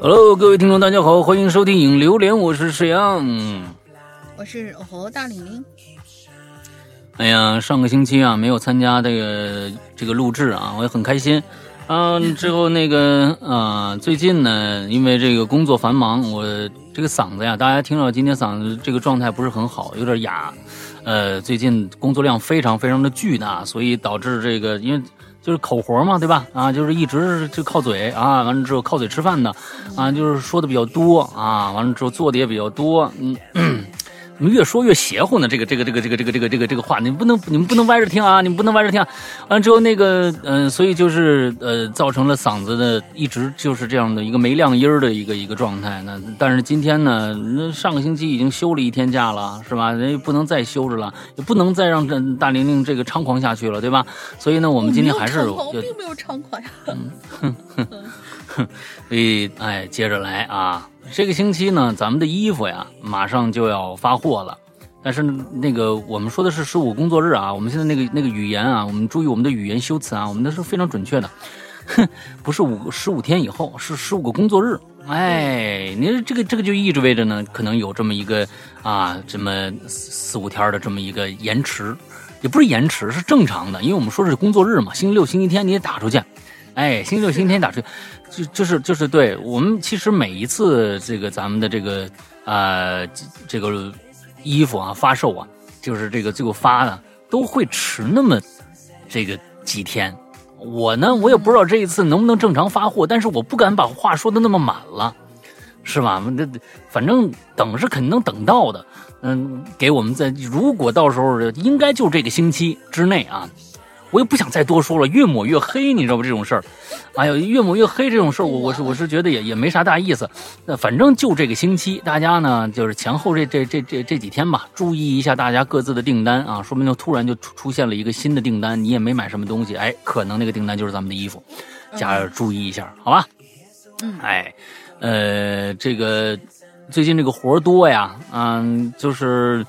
Hello，各位听众，大家好，欢迎收听影榴莲，我是沈阳。我是哦吼大玲玲，哎呀，上个星期啊没有参加这个这个录制啊，我也很开心。嗯、之后那个啊、最近呢，因为这个工作繁忙，我这个嗓子呀，大家听到今天嗓子这个状态不是很好，有点哑。呃，最近工作量非常非常的巨大，所以导致这个因为就是口活嘛，对吧？啊，就是一直就靠嘴啊，完了之后靠嘴吃饭的，啊，就是说的比较多啊，完了之后做的也比较多，嗯。怎么越说越邪乎呢？这个这个这个这个这个这个这个这个话，你不能你们不能歪着听啊！你们不能歪着听、啊。完了之后，那个嗯、呃所以就是呃，造成了嗓子的一直就是这样的一个没亮音儿的一个一个状态。那但是今天呢，那上个星期已经休了一天假了，是吧？人也不能再休着了，也不能再让这大玲玲这个猖狂下去了，对吧？所以呢，我们今天还是我并没有猖狂呀。所以，哎，接着来啊！这个星期呢，咱们的衣服呀，马上就要发货了。但是那个，我们说的是十五工作日啊，我们现在那个那个语言啊，我们注意我们的语言修辞啊，我们的是非常准确的，哼，不是五十五天以后，是十五个工作日。哎，你这个这个就意味着呢，可能有这么一个啊，这么四五天的这么一个延迟，也不是延迟，是正常的，因为我们说是工作日嘛，星期六、星期天你也打出去。哎，星期六、星期天打出去，就就是就是对我们其实每一次这个咱们的这个呃这个衣服啊发售啊，就是这个最后发的都会迟那么这个几天。我呢，我也不知道这一次能不能正常发货，但是我不敢把话说的那么满了，是吧？这反正等是肯定能等到的。嗯，给我们在如果到时候应该就这个星期之内啊。我也不想再多说了，越抹越黑，你知道吧？这种事儿，哎呦，越抹越黑这种事儿，我我是我是觉得也也没啥大意思。那反正就这个星期，大家呢就是前后这这这这这几天吧，注意一下大家各自的订单啊，说明就突然就出出现了一个新的订单，你也没买什么东西，哎，可能那个订单就是咱们的衣服，加注意一下，好吧？嗯，哎，呃，这个最近这个活多呀，嗯，就是。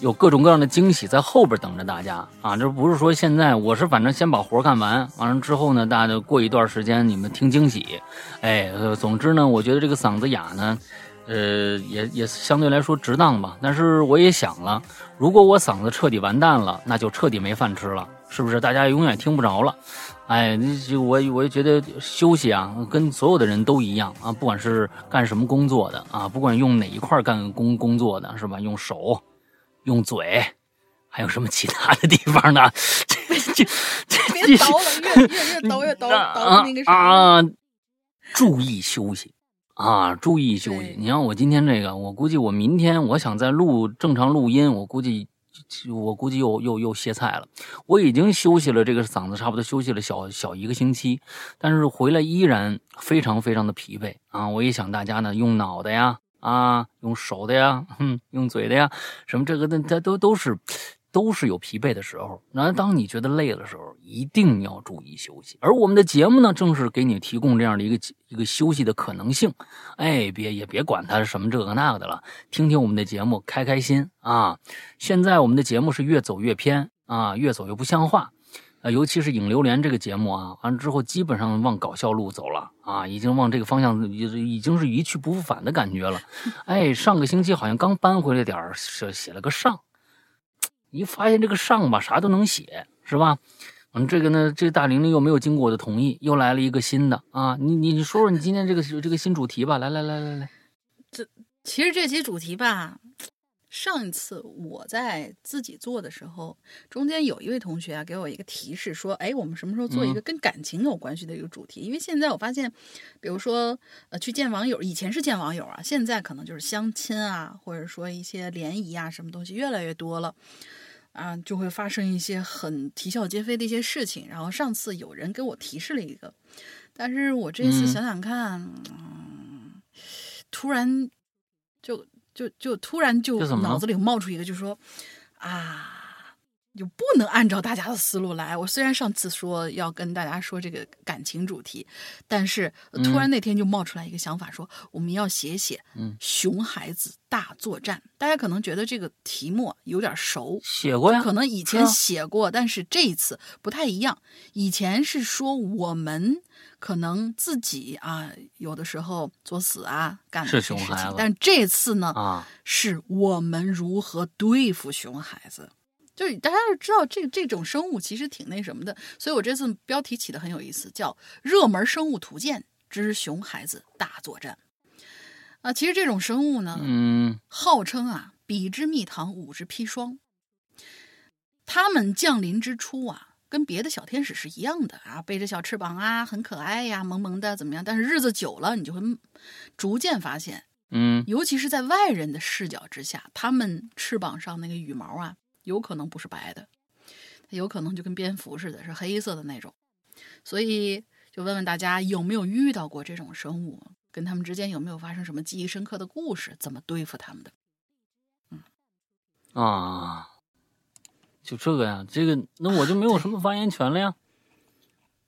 有各种各样的惊喜在后边等着大家啊！这不是说现在我是反正先把活干完，完了之后呢，大家就过一段时间你们听惊喜。哎，总之呢，我觉得这个嗓子哑呢，呃，也也相对来说值当吧。但是我也想了，如果我嗓子彻底完蛋了，那就彻底没饭吃了，是不是？大家永远听不着了。哎，就我我也觉得休息啊，跟所有的人都一样啊，不管是干什么工作的啊，不管用哪一块干工工作的，是吧？用手。用嘴，还有什么其他的地方呢？这这这别倒了，越越越倒越倒倒那个啥啊！注意休息啊！注意休息。你像我今天这个，我估计我明天我想再录正常录音，我估计我估计又又又歇菜了。我已经休息了，这个嗓子差不多休息了小小一个星期，但是回来依然非常非常的疲惫啊！我也想大家呢，用脑袋呀。啊，用手的呀，哼，用嘴的呀，什么这个的，它都都是，都是有疲惫的时候。那当你觉得累的时候，一定要注意休息。而我们的节目呢，正是给你提供这样的一个一个休息的可能性。哎，别也别管它是什么这个那个的了，听听我们的节目，开开心啊！现在我们的节目是越走越偏啊，越走越不像话。呃，尤其是《影流连》这个节目啊，完了之后基本上往搞笑路走了啊，已经往这个方向已已经是一去不复返的感觉了。哎，上个星期好像刚搬回来点儿，写写了个上，一发现这个上吧，啥都能写，是吧？嗯，这个呢，这大玲玲又没有经过我的同意，又来了一个新的啊！你你你说说你今天这个这个新主题吧，来来来来来，这其实这期主题吧。上一次我在自己做的时候，中间有一位同学啊给我一个提示，说：“哎，我们什么时候做一个跟感情有关系的一个主题？”嗯、因为现在我发现，比如说呃去见网友，以前是见网友啊，现在可能就是相亲啊，或者说一些联谊啊，什么东西越来越多了啊，就会发生一些很啼笑皆非的一些事情。然后上次有人给我提示了一个，但是我这次想想看，嗯、突然就。就就突然就脑子里冒出一个，就说啊，就不能按照大家的思路来。我虽然上次说要跟大家说这个感情主题，但是呃突然那天就冒出来一个想法，说我们要写写嗯“熊孩子大作战”。大家可能觉得这个题目有点熟，写过呀，可能以前写过，但是这一次不太一样。以前是说我们可能自己啊，有的时候作死啊，干的是一些事情熊孩子但这次呢，啊，是我们如何对付熊孩子。就是大家要知道，这这种生物其实挺那什么的，所以我这次标题起的很有意思，叫《热门生物图鉴之熊孩子大作战》。啊，其实这种生物呢，嗯号称啊“彼之蜜糖，五之砒霜”。它们降临之初啊，跟别的小天使是一样的啊，背着小翅膀啊，很可爱呀，萌萌的怎么样？但是日子久了，你就会逐渐发现，嗯尤其是在外人的视角之下，它们翅膀上那个羽毛啊，有可能不是白的，它有可能就跟蝙蝠似的，是黑色的那种。所以就问问大家有没有遇到过这种生物，跟它们之间有没有发生什么记忆深刻的故事，怎么对付它们的？嗯啊，就这个呀，这个那我就没有什么发言权了呀。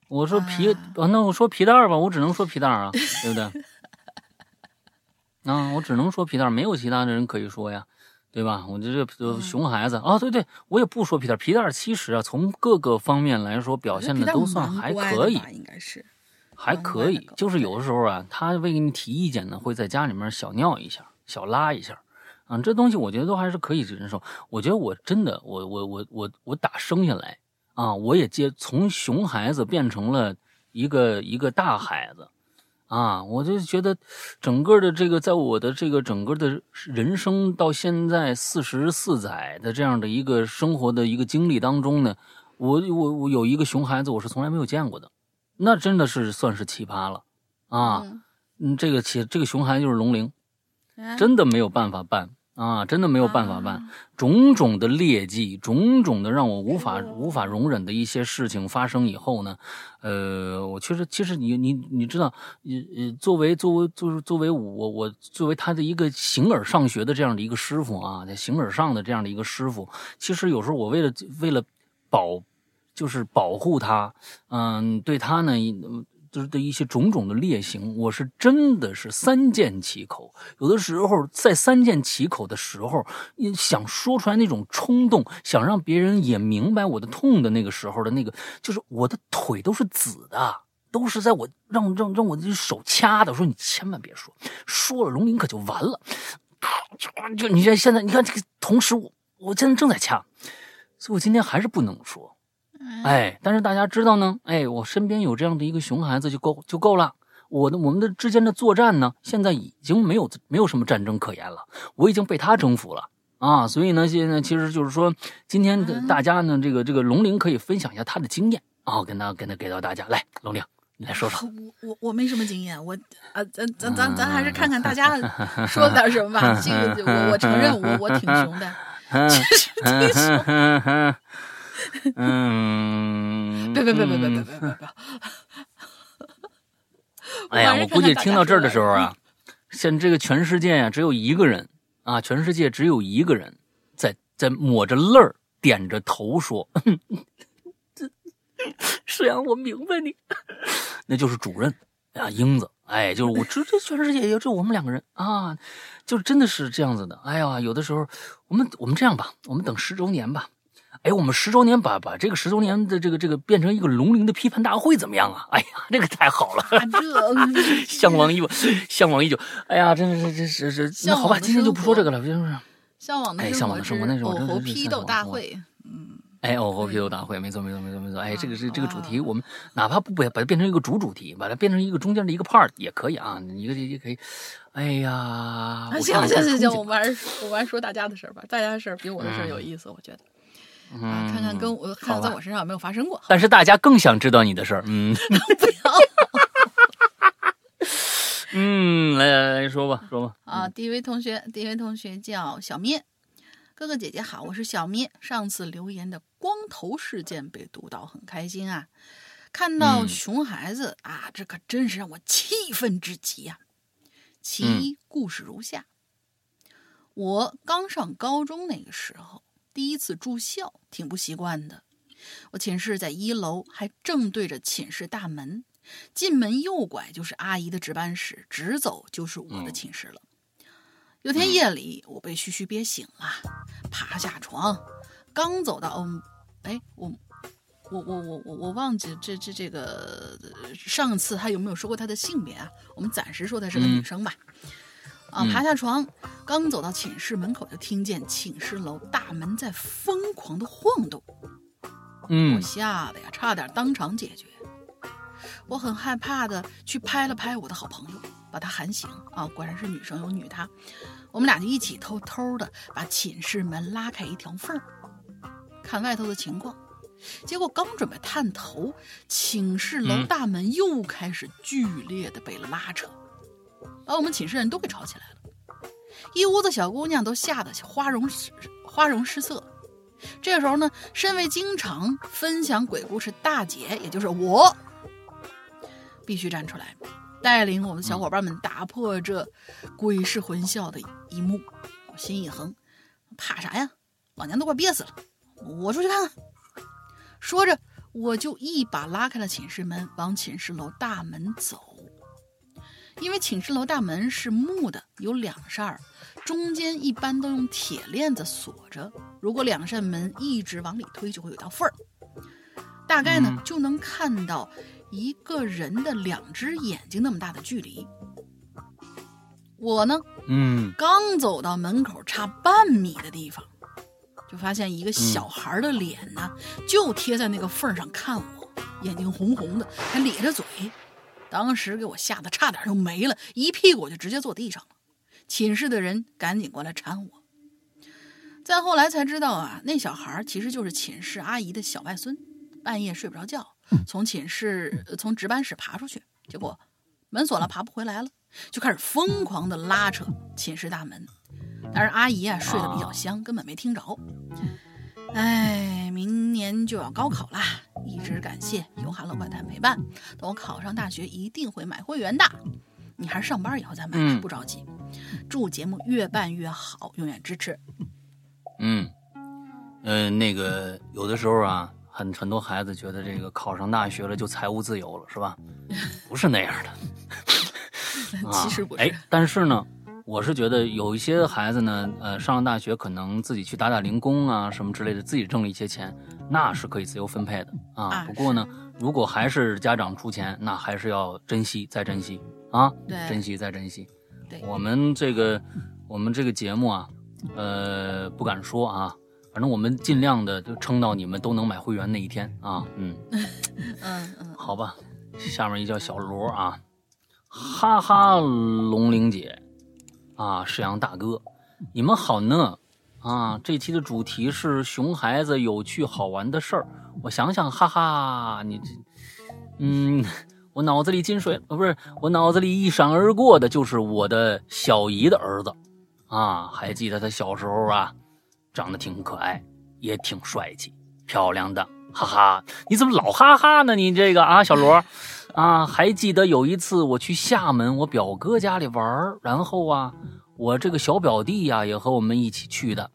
我说皮，啊啊那我说皮蛋儿吧，我只能说皮蛋儿啊，对不对？啊，我只能说皮蛋儿，没有其他的人可以说呀，对吧？我这这呃嗯熊孩子啊，对对，我也不说皮蛋，皮蛋儿其实啊，从各个方面来说表现的都算还可以，应该是还可以就是有的时候啊，他为给你提意见呢，会在家里面小尿一下，小拉一下，啊，这东西我觉得都还是可以忍受。我觉得我真的，我我我我我打生下来啊，我也接从熊孩子变成了一个一个大孩子啊，我就觉得整个的这个，在我的这个整个的人生到现在四十四载的这样的一个生活的一个经历当中呢，我我我有一个熊孩子，我是从来没有见过的。那真的是算是奇葩了啊！嗯嗯，这个奇这个熊孩子就是龙鳞，哎真的没有办法办啊，真的没有办法办。啊种种的劣迹，种种的让我无法无法容忍的一些事情发生以后呢，呃，我确实其实你你你知道，呃呃，作为作为就是作为我我作为他的一个形而上学的这样的一个师傅啊，在形而上的这样的一个师傅，其实有时候我为了为了保就是保护他，嗯，对他呢，就是的一些种种的劣行，我是真的是三缄其口。有的时候在三缄其口的时候，你想说出来那种冲动，想让别人也明白我的痛的那个时候的那个，就是我的腿都是紫的。都是在我让让让我的手掐的，说你千万别说，说了龙鳞可就完了。就你这现在，你看这个，同时我我现在正在掐，所以我今天还是不能说。哎，但是大家知道呢，哎，我身边有这样的一个熊孩子就够就够了。我的我们的之间的作战呢，现在已经没有没有什么战争可言了，我已经被他征服了啊！所以呢，现在其实就是说，今天的大家呢，这个这个龙玲可以分享一下他的经验啊，跟他跟他给到大家来，龙玲你来说说。我我我没什么经验，我啊，咱咱咱咱还是看看大家 说点什么吧。这个我我承认我我 挺熊的，确实挺熊。嗯，别别别别别别别别别！哎呀，我估计听到这儿的时候啊，现这个全世界呀、只有一个人啊，全世界只有一个人在在抹着泪儿，点着头说：“ 是呀，我明白你。”那就是主任啊，英子。哎，就是我这这全世界也就我们两个人啊，就是真的是这样子的。哎呀，有的时候我们我们这样吧，我们等十周年吧。哎，我们十周年把把这个十周年的这个这个变成一个龙鳞的批判大会怎么样啊？哎呀，这个太好了。啊，这 向往已久，向往已久。哎呀，真的是这是是，那好吧，今天就不说这个了，就是向往的哎向往的生活那是我偶猴真的是批斗大会，嗯，哎，偶猴批斗大会，没错没错没错没错。哎，这个是这个主题，啊我们哪怕不把把它变成一个主主题，把它变成一个中间的一个 part 也可以啊，一个也可以。哎呀，行行行行，我们还是我们还是说大家的事儿吧，大家的事儿比我的事儿有意思，我觉得啊，看看跟我看看在我身上有没有发生过。但是大家更想知道你的事儿，嗯。嗯，来来来说吧说吧，啊，第一位同学，第一位同学叫小咩，哥哥姐姐好，我是小咩。上次留言的光头事件被读到，很开心啊！看到嗯。熊孩子、啊，这可真是让我气愤至极呀、其故事如下：我刚上高中那个时候，第一次住校，挺不习惯的。我寝室在一楼，还正对着寝室大门。进门右拐就是阿姨的值班室，直走就是我的寝室了。有天夜里，我被嘘嘘憋醒了，爬下床，刚走到，嗯，哎，我，我，我，我，我，我忘记这这这个上次他有没有说过他的性别啊？我们暂时说她是个女生吧。啊，爬下床，刚走到寝室门口，就听见寝室楼大门在疯狂的晃动。嗯我吓得呀，差点当场解决。我很害怕的去拍了拍我的好朋友，把他喊醒。啊，果然是女生，有女她。我们俩就一起偷偷的把寝室门拉开一条缝儿，看外头的情况。结果刚准备探头，寝室楼嗯大门又开始剧烈的被拉扯，把我们寝室人都给吵起来了。一屋子小姑娘都吓得花容花容失色。这时候呢，身为经常分享鬼故事大姐，也就是我，必须站出来，带领我们小伙伴们打破这鬼市魂笑的一幕。我心一横，怕啥呀？老娘都快憋死了，我出去看看。说着，我就一把拉开了寝室门，往寝室楼大门走。因为寝室楼大门是木的，有两扇儿，中间一般都用铁链子锁着。如果两扇门一直往里推，就会有道缝儿。大概呢，嗯就能看到一个人的两只眼睛那么大的距离。我呢，嗯刚走到门口差半米的地方，就发现一个小孩的脸呢，就贴在那个缝儿上看我，眼睛红红的，还咧着嘴。当时给我吓得差点就没了，一屁股就直接坐地上了。寝室的人赶紧过来搀我。再后来才知道啊，那小孩其实就是寝室阿姨的小外孙，半夜睡不着觉，从寝室呃从值班室爬出去，结果门锁了，爬不回来了，就开始疯狂的拉扯寝室大门。但是阿姨啊睡得比较香，根本没听着。哎，明年就要高考啦，一直感谢有哈喽怪谈陪伴。等我考上大学，一定会买会员的。你还是上班以后再买不着急。祝节目越办越好，永远支持。嗯，呃，那个有的时候啊，很很多孩子觉得这个考上大学了就财务自由了，是吧？不是那样的。啊其实不是，哎，但是呢，我是觉得有一些孩子呢，呃，上了大学可能自己去打打零工啊什么之类的，自己挣了一些钱，那是可以自由分配的啊。啊不过呢，如果还是家长出钱，那还是要珍惜再珍惜啊，对珍惜再珍惜。对我们这个我们这个节目啊，呃，不敢说啊，反正我们尽量的就撑到你们都能买会员那一天啊。嗯，嗯嗯，好吧，下面一叫小罗啊，哈哈，龙玲姐啊，沈阳大哥，你们好呢啊！这期的主题是熊孩子有趣好玩的事儿，我想想，哈哈，你这，嗯，我脑子里进水，呃，不是，我脑子里一闪而过的就是我的小姨的儿子啊，还记得他小时候啊，长得挺可爱，也挺帅气，漂亮的，哈哈！你怎么老哈哈呢？你这个啊，小罗，啊，还记得有一次我去厦门我表哥家里玩然后啊，我这个小表弟呀、也和我们一起去的，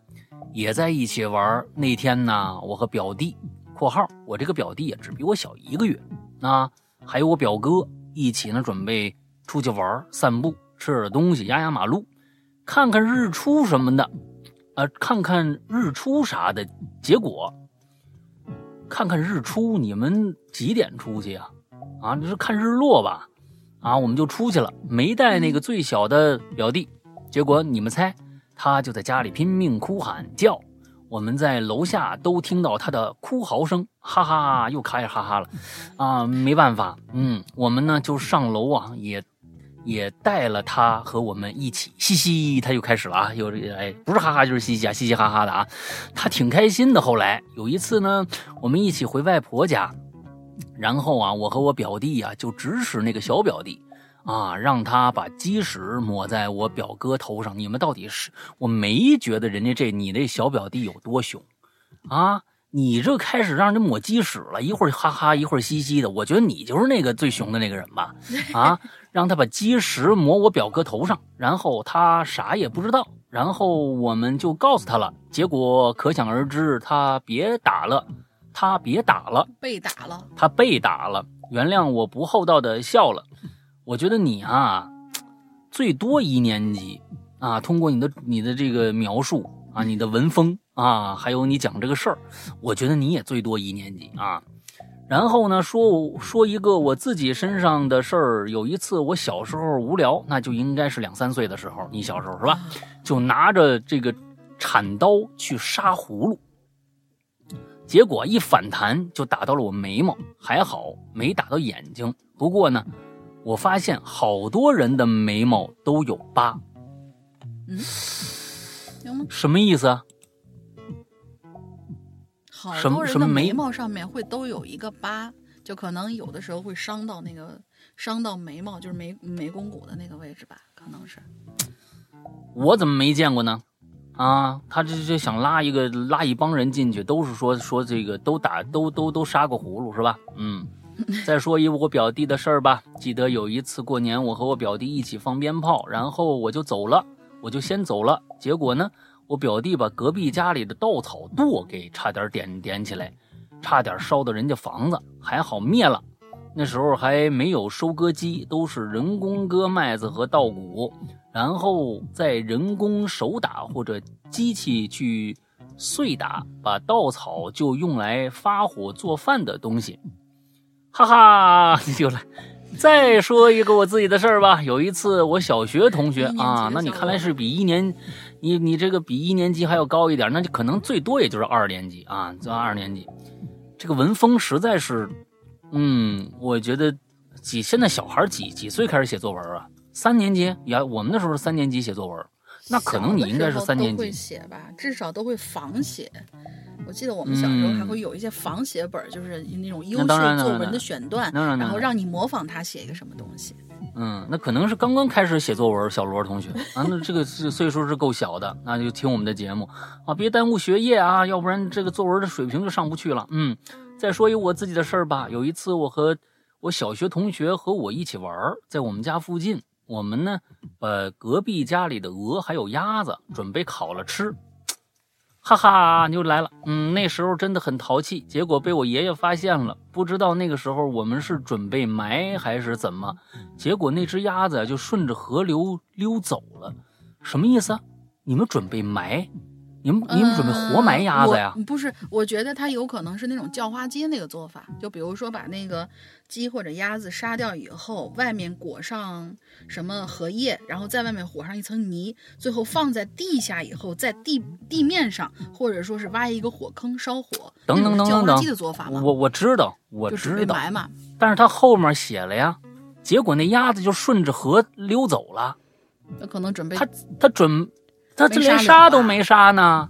也在一起玩那天呢，我和表弟（括号我这个表弟也只比我小一个月）啊，还有我表哥一起呢，准备出去玩散步，吃点东西，压压马路，看看日出什么的，啊，看看日出啥的。结果，看看日出，你们几点出去呀、啊？你是看日落吧？啊，我们就出去了，没带那个最小的表弟。结果你们猜，他就在家里拼命哭喊叫，我们在楼下都听到他的哭嚎声，哈哈，又开始哈哈了。啊，没办法，嗯，我们呢就上楼啊，也也带了他和我们一起，嘻嘻，他又开始了啊，又哎，不是哈哈就是嘻嘻啊，嘻嘻哈哈的啊，他挺开心的。后来有一次呢，我们一起回外婆家，然后啊，我和我表弟呀、就指使那个小表弟啊，让他把鸡屎抹在我表哥头上。你们到底是？我没觉得人家这你那小表弟有多凶啊！你这开始让人抹鸡屎了，一会儿哈哈，一会儿嘻嘻的。我觉得你就是那个最熊的那个人吧？啊，让他把鸡屎抹我表哥头上，然后他啥也不知道，然后我们就告诉他了，结果可想而知，他别打了，他别打了，被打了，他被打了。原谅我不厚道的笑了，我觉得你啊，最多一年级啊，通过你的你的这个描述啊，你的文风啊，还有你讲这个事儿，我觉得你也最多一年级啊。然后呢，说说一个我自己身上的事儿。有一次我小时候无聊，那就应该是两三岁的时候，你小时候是吧？就拿着这个铲刀去杀葫芦，结果一反弹就打到了我眉毛，还好没打到眼睛。不过呢，我发现好多人的眉毛都有疤，嗯？什么意思啊？好多人的眉毛上面会都有一个疤，就可能有的时候会伤到那个伤到眉毛，就是眉眉弓骨的那个位置吧，可能是。我怎么没见过呢？啊，他这这想拉一个拉一帮人进去，都是说说这个都打都都都杀过葫芦是吧？嗯，再说一我表弟的事儿吧。记得有一次过年，我和我表弟一起放鞭炮，然后我就走了，我就先走了。结果呢，我表弟把隔壁家里的稻草垛给差点点点起来，差点烧到人家房子，还好灭了。那时候还没有收割机，都是人工割麦子和稻谷，然后再人工手打或者机器去碎打，把稻草就用来发火做饭的东西。哈哈，又来。再说一个我自己的事儿吧。有一次，我小学同学啊，那你看来是比一年，你你这个比一年级还要高一点，那就可能最多也就是二年级啊，这二年级。这个文风实在是，嗯，我觉得几现在小孩几几岁开始写作文啊？三年级呀，我们那时候是三年级写作文，那可能你应该是三年小的时候都会。写吧，至少都会仿写。我记得我们小时候还嗯会有一些仿写本儿，就是那种优秀作文的选段，然然然后让你模仿他写一个什么东西。嗯，那可能是刚刚开始写作文，小罗同学啊，那这个是岁数是够小的，那就听我们的节目啊，别耽误学业啊，要不然这个作文的水平就上不去了。嗯，再说一我自己的事儿吧，有一次我和我小学同学和我一起玩，在我们家附近，我们呢把隔壁家里的鹅还有鸭子准备烤了吃。哈哈，又来了。嗯，那时候真的很淘气，结果被我爷爷发现了。不知道那个时候我们是准备埋还是怎么，结果那只鸭子就顺着河流溜走了。什么意思？你们准备埋？你们你们准备活埋鸭子呀？不是，我觉得它有可能是那种叫花鸡那个做法，就比如说把那个鸡或者鸭子杀掉以后，外面裹上什么荷叶，然后在外面裹上一层泥，最后放在地下以后，在地地面上或者说是挖一个火坑烧火，等等等等等鸡的做法吗，我我知道，我知道，备埋嘛。但是他后面写了呀，结果那鸭子就顺着河溜走了。那可能准备他他准，他这连杀都没杀呢。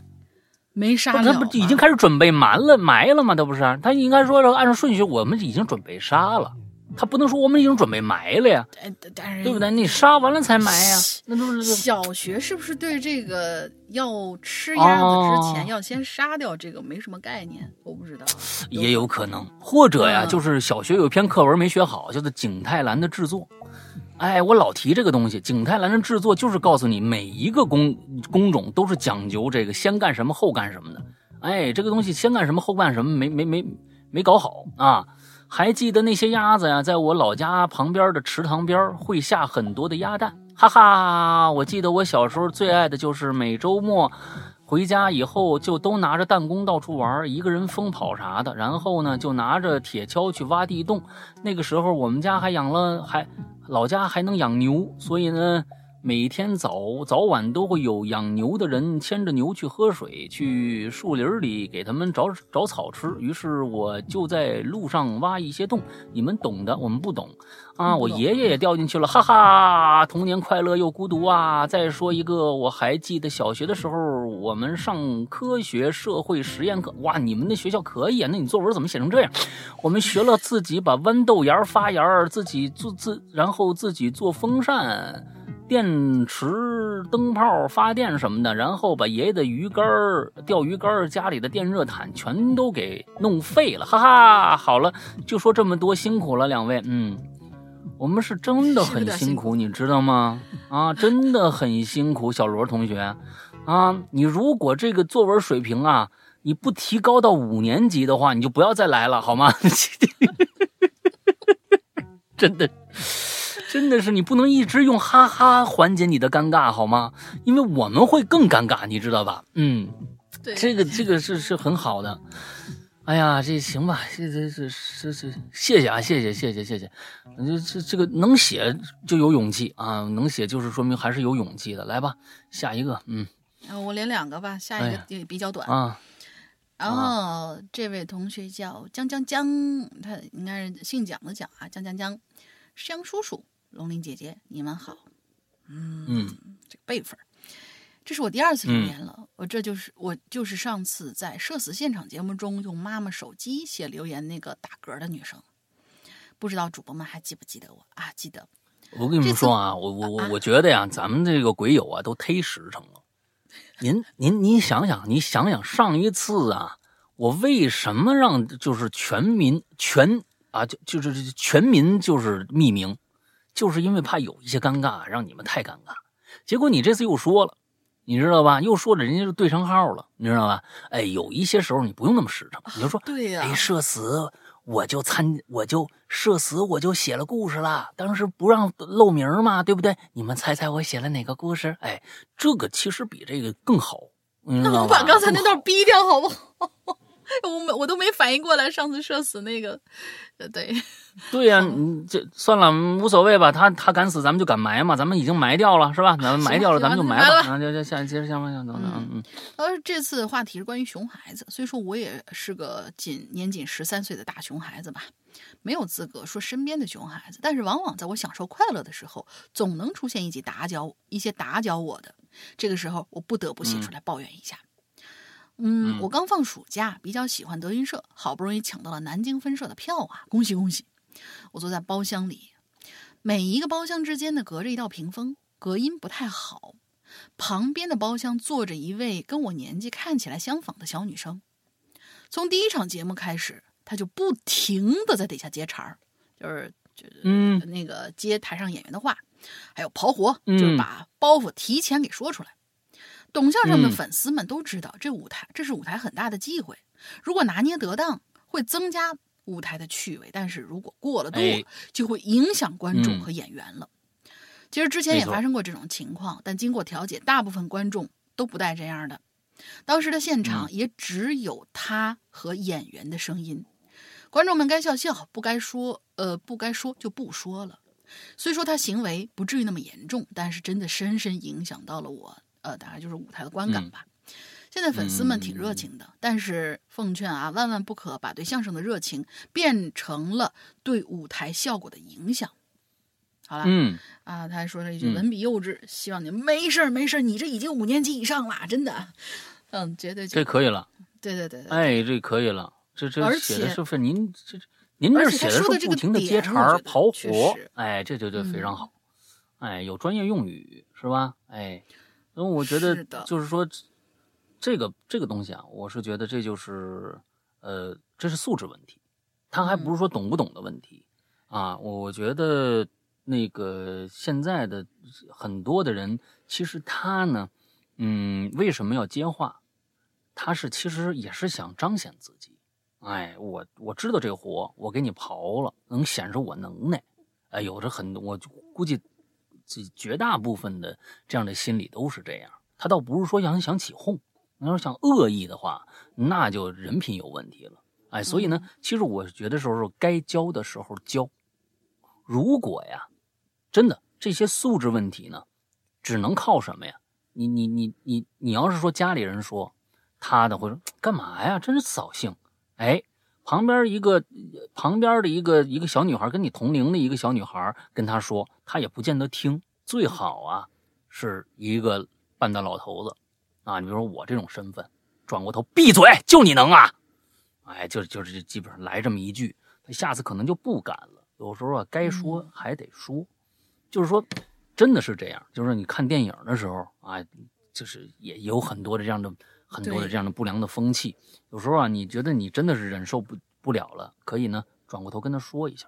没杀他不已经开始准备埋了埋了吗？他不是，他应该说按照顺序，我们已经准备杀了，他不能说我们已经准备埋了呀，哎，但是对不对？你杀完了才埋呀，那都是小学是不是对这个要吃鸭子之前哦要先杀掉这个没什么概念？我不知道。也有可能，或者呀，嗯就是小学有一篇课文没学好，叫做景泰蓝的制作。哎，我老提这个东西，景泰蓝的制作就是告诉你每一个工工种都是讲究这个先干什么后干什么的。哎，这个东西先干什么后干什么没没没没搞好啊！还记得那些鸭子呀，在我老家旁边的池塘边会下很多的鸭蛋，哈哈！我记得我小时候最爱的就是每周末回家以后就都拿着弹弓到处玩，一个人疯跑啥的，然后呢就拿着铁锹去挖地洞。那个时候我们家还养了，还老家还能养牛，所以呢。每天早早晚都会有养牛的人牵着牛去喝水，去树林里给他们找找草吃。于是我就在路上挖一些洞，你们懂的，我们不懂啊。我爷爷也掉进去了，哈哈，童年快乐又孤独啊。再说一个，我还记得小学的时候，我们上科学社会实验课，哇，你们那学校可以啊，那你作文怎么写成这样？我们学了自己把豌豆芽发芽，自己做自，然后自己做风扇。电池、灯泡发电什么的，然后把爷爷的鱼竿儿、钓鱼竿儿、家里的电热毯全都给弄废了，哈哈！好了，就说这么多，辛苦了两位。嗯，我们是真的很辛苦，你知道吗？啊，真的很辛苦，小罗同学，啊，你如果这个作文水平啊，你不提高到五年级的话，你就不要再来了，好吗？真的，真的是你不能一直用哈哈缓解你的尴尬，好吗？因为我们会更尴尬，你知道吧？嗯，对，这个这个是是很好的。哎呀，这行吧，这这这这这，谢谢啊，谢谢谢谢谢谢。这这这个能写就有勇气啊，能写就是说明还是有勇气的。来吧，下一个，嗯呃我连两个吧，下一个也比较短。啊，然后这位同学叫江江江，他应该是姓蒋的蒋啊，江江江，香叔叔，龙鳞姐姐，你们好，嗯这个辈分儿。这是我第二次留言了，我这就是我就是上次在社死现场节目中用妈妈手机写留言那个打嗝的女生，不知道主播们还记不记得我啊？记得，我跟你们说啊，我我我我觉得呀，咱们这个鬼友啊都忒实诚了。您您您想想，你想想上一次啊，我为什么让就是全民全啊就就是全民就是匿名，就是因为怕有一些尴尬让你们太尴尬。结果你这次又说了，你知道吧？又说着人家就对上号了，你知道吧？哎，有一些时候你不用那么实诚，你就说对呀、哎，社死我就参，我就社死，我就写了故事了。当时不让露名嘛，对不对？你们猜猜我写了哪个故事？哎，这个其实比这个更好，你知那道吧？我把刚才那段逼掉好不好？我没我都没反应过来，上次社死那个，呃，对，对呀、你这算了，无所谓吧。他他敢死，咱们就敢埋嘛。咱们已经埋掉了，是吧？咱们埋掉了，咱们就埋吧。行吧就就就下接着下吧，下等等，嗯而这次话题是关于熊孩子，所以说我也是个仅年仅十三岁的大熊孩子吧，没有资格说身边的熊孩子，但是往往在我享受快乐的时候，总能出现一些打搅一些打搅我的，这个时候我不得不写出来抱怨一下。嗯，嗯我刚放暑假，比较喜欢德云社，好不容易抢到了南京分社的票啊，恭喜恭喜！我坐在包厢里，每一个包厢之间呢隔着一道屏风，隔音不太好。旁边的包厢坐着一位跟我年纪看起来相仿的小女生。从第一场节目开始，她就不停的在底下接茬儿，就是就是嗯那个接台上演员的话，还有刨活，嗯就是把包袱提前给说出来。董相声的嗯。粉丝们都知道，这舞台这是舞台很大的忌讳，如果拿捏得当，会增加舞台的趣味；但是如果过了度，哎。就会影响观众嗯。和演员了。其实之前也发生过这种情况，但经过调解，大部分观众都不带这样的。当时的现嗯。场也只有他和演员的声音，观众们该笑笑，不该说呃不该说就不说了。虽说他行为不至于那么严重，但是真的深深影响到了我，呃，大概就是舞台的观感嗯吧。现在粉丝们挺热情的，但是奉劝啊，万万不可把对相声的热情变成了对舞台效果的影响。好了，嗯，啊，他还说了一句嗯文笔幼稚，希望你没事儿没事儿，你这已经五年级以上了，真的，嗯，绝对这可以了。对对对对，哎，这可以了。这这而写的不是您这您这而且写的他说的这个是不停的接点茬儿我觉得刨活，哎，这就就非常嗯好。哎，有专业用语是吧？哎，因为我觉得就是说，这个这个东西啊，我是觉得这就是呃，这是素质问题，他还不是说懂不懂的问题、啊。我我觉得那个现在的很多的人，其实他呢，嗯，为什么要接话？他是其实也是想彰显自己。哎，我我知道这个活，我给你刨了，能显示我能耐。哎，有着很多，我就估计这绝大部分的这样的心理都是这样。他倒不是说想想起哄，你要是想恶意的话，那就人品有问题了。哎，所以呢，其实我觉得时候该教的时候教。如果呀，真的这些素质问题呢，只能靠什么呀？你你你你你要是说家里人说，他的会说干嘛呀？真是扫兴。哎，旁边一个旁边的一个一个小女孩，跟你同龄的一个小女孩跟他说，他也不见得听。最好啊，是一个半大老头子啊，你比如说我这种身份，转过头闭嘴，就你能啊！哎，就就是基本上来这么一句，他下次可能就不敢了。有时候啊，该说还得说，就是说，真的是这样。就是你看电影的时候啊，就是也有很多的这样的很多的这样的不良的风气。有时候啊，你觉得你真的是忍受不不了了，可以呢转过头跟他说一下，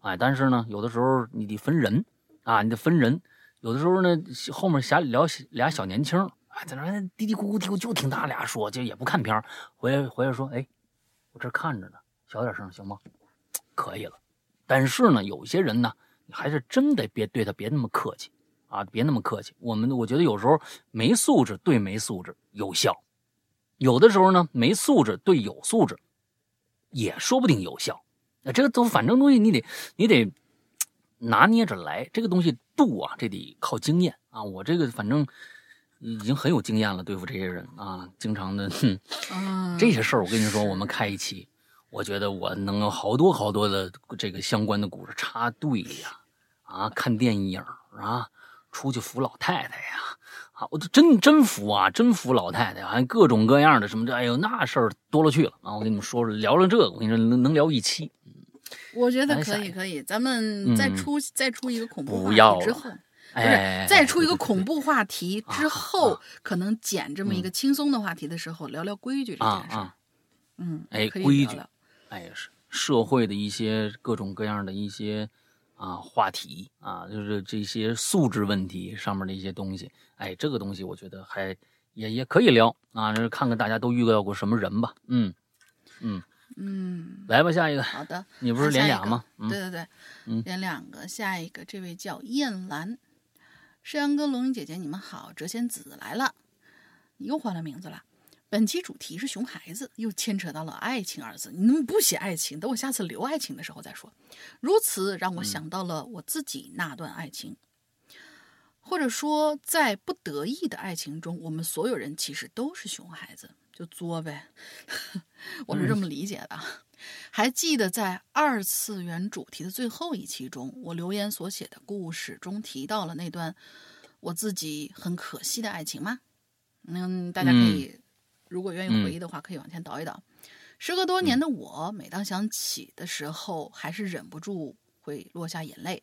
哎，但是呢，有的时候你得分人啊，你得分人。有的时候呢，后面瞎聊俩小年轻，哎，在那嘀嘀咕咕嘀咕，就听他俩说，就也不看片儿。回来回来说，哎，我这看着呢，小点声行吗？可以了。但是呢，有些人呢，你还是真得别对他别那么客气啊，别那么客气。我们我觉得有时候没素质对没素质有效，有的时候呢，没素质对有素质也说不定有效。那这个都反正东西，你得你得拿捏着来。这个东西度啊，这得靠经验啊。我这个反正已经很有经验了，对付这些人啊，经常的，哼，嗯，这些事儿我跟你说，我们开一期，我觉得我能有好多好多的这个相关的故事插队呀，啊，看电影啊，出去扶老太太呀，啊，我都真真服啊，真服老太太，还各种各样的什么这，哎呦，那事儿多了去了啊！我跟你们说说，聊聊这个，我跟你说能能聊一期。我觉得可以，可以，咱们再嗯出、再出一个恐怖话不要了题之后，不哎是再出一个恐怖话题之啊后，啊可能捡这么一个轻松的话题的时候，聊聊规矩这啊件事嗯，哎规矩哎，是社会的一些各种各样的一些啊话题啊，就是这些素质问题上面的一些东西。哎，这个东西我觉得还也也可以聊啊，就是看看大家都遇到过什么人吧。嗯嗯，嗯，来吧，下一个，好的。你不是连俩吗？嗯对对对，嗯连两个。下一个，这位叫燕兰，山羊哥、龙云姐姐，你们好，谪仙子来了，你又换了名字了。本期主题是熊孩子，又牵扯到了爱情二字。你能不写爱情？等我下次留爱情的时候再说。如此让我想到了我自己那段爱情，或者说在不得意的爱情中，我们所有人其实都是熊孩子，就作呗。我是这么理解的啊。还记得在二次元主题的最后一期中，我留言所写的故事中提到了那段我自己很可惜的爱情吗？嗯，大家可以，如果愿意回忆的话，可以往前倒一倒。时隔多年的我，每当想起的时候，还是忍不住会落下眼泪。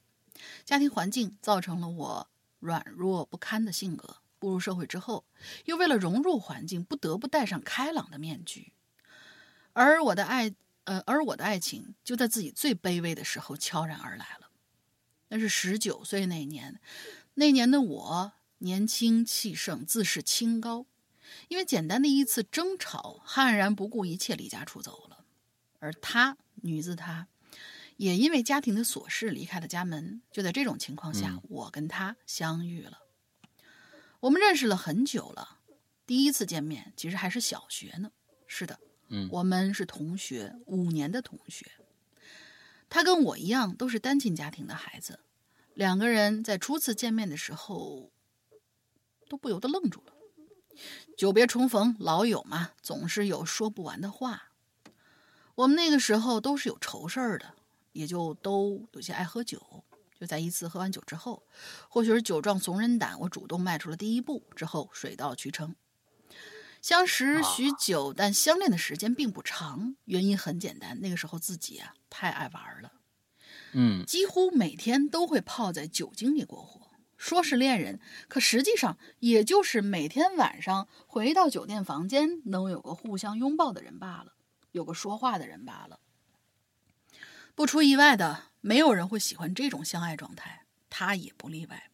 家庭环境造成了我软弱不堪的性格，步入社会之后，又为了融入环境，不得不戴上开朗的面具。而我的爱，呃，而我的爱情就在自己最卑微的时候悄然而来了。那是十九岁那年，那年的我年轻气盛，自视清高，因为简单的一次争吵，悍然不顾一切离家出走了。而她，女子她，也因为家庭的琐事离开了家门。就在这种情况下，嗯我跟她相遇了。我们认识了很久了，第一次见面其实还是小学呢。是的，嗯我们是同学，五年的同学。他跟我一样都是单亲家庭的孩子，两个人在初次见面的时候都不由得愣住了。久别重逢，老友嘛，总是有说不完的话。我们那个时候都是有愁事儿的，也就都有些爱喝酒。就在一次喝完酒之后，或许是酒壮怂人胆，我主动迈出了第一步，之后水到渠成。相识许久，但相恋的时间并不长。原因很简单，那个时候自己啊太爱玩了，嗯几乎每天都会泡在酒精里过活。说是恋人，可实际上也就是每天晚上回到酒店房间，能有个互相拥抱的人罢了，有个说话的人罢了。不出意外的，没有人会喜欢这种相爱状态，他也不例外。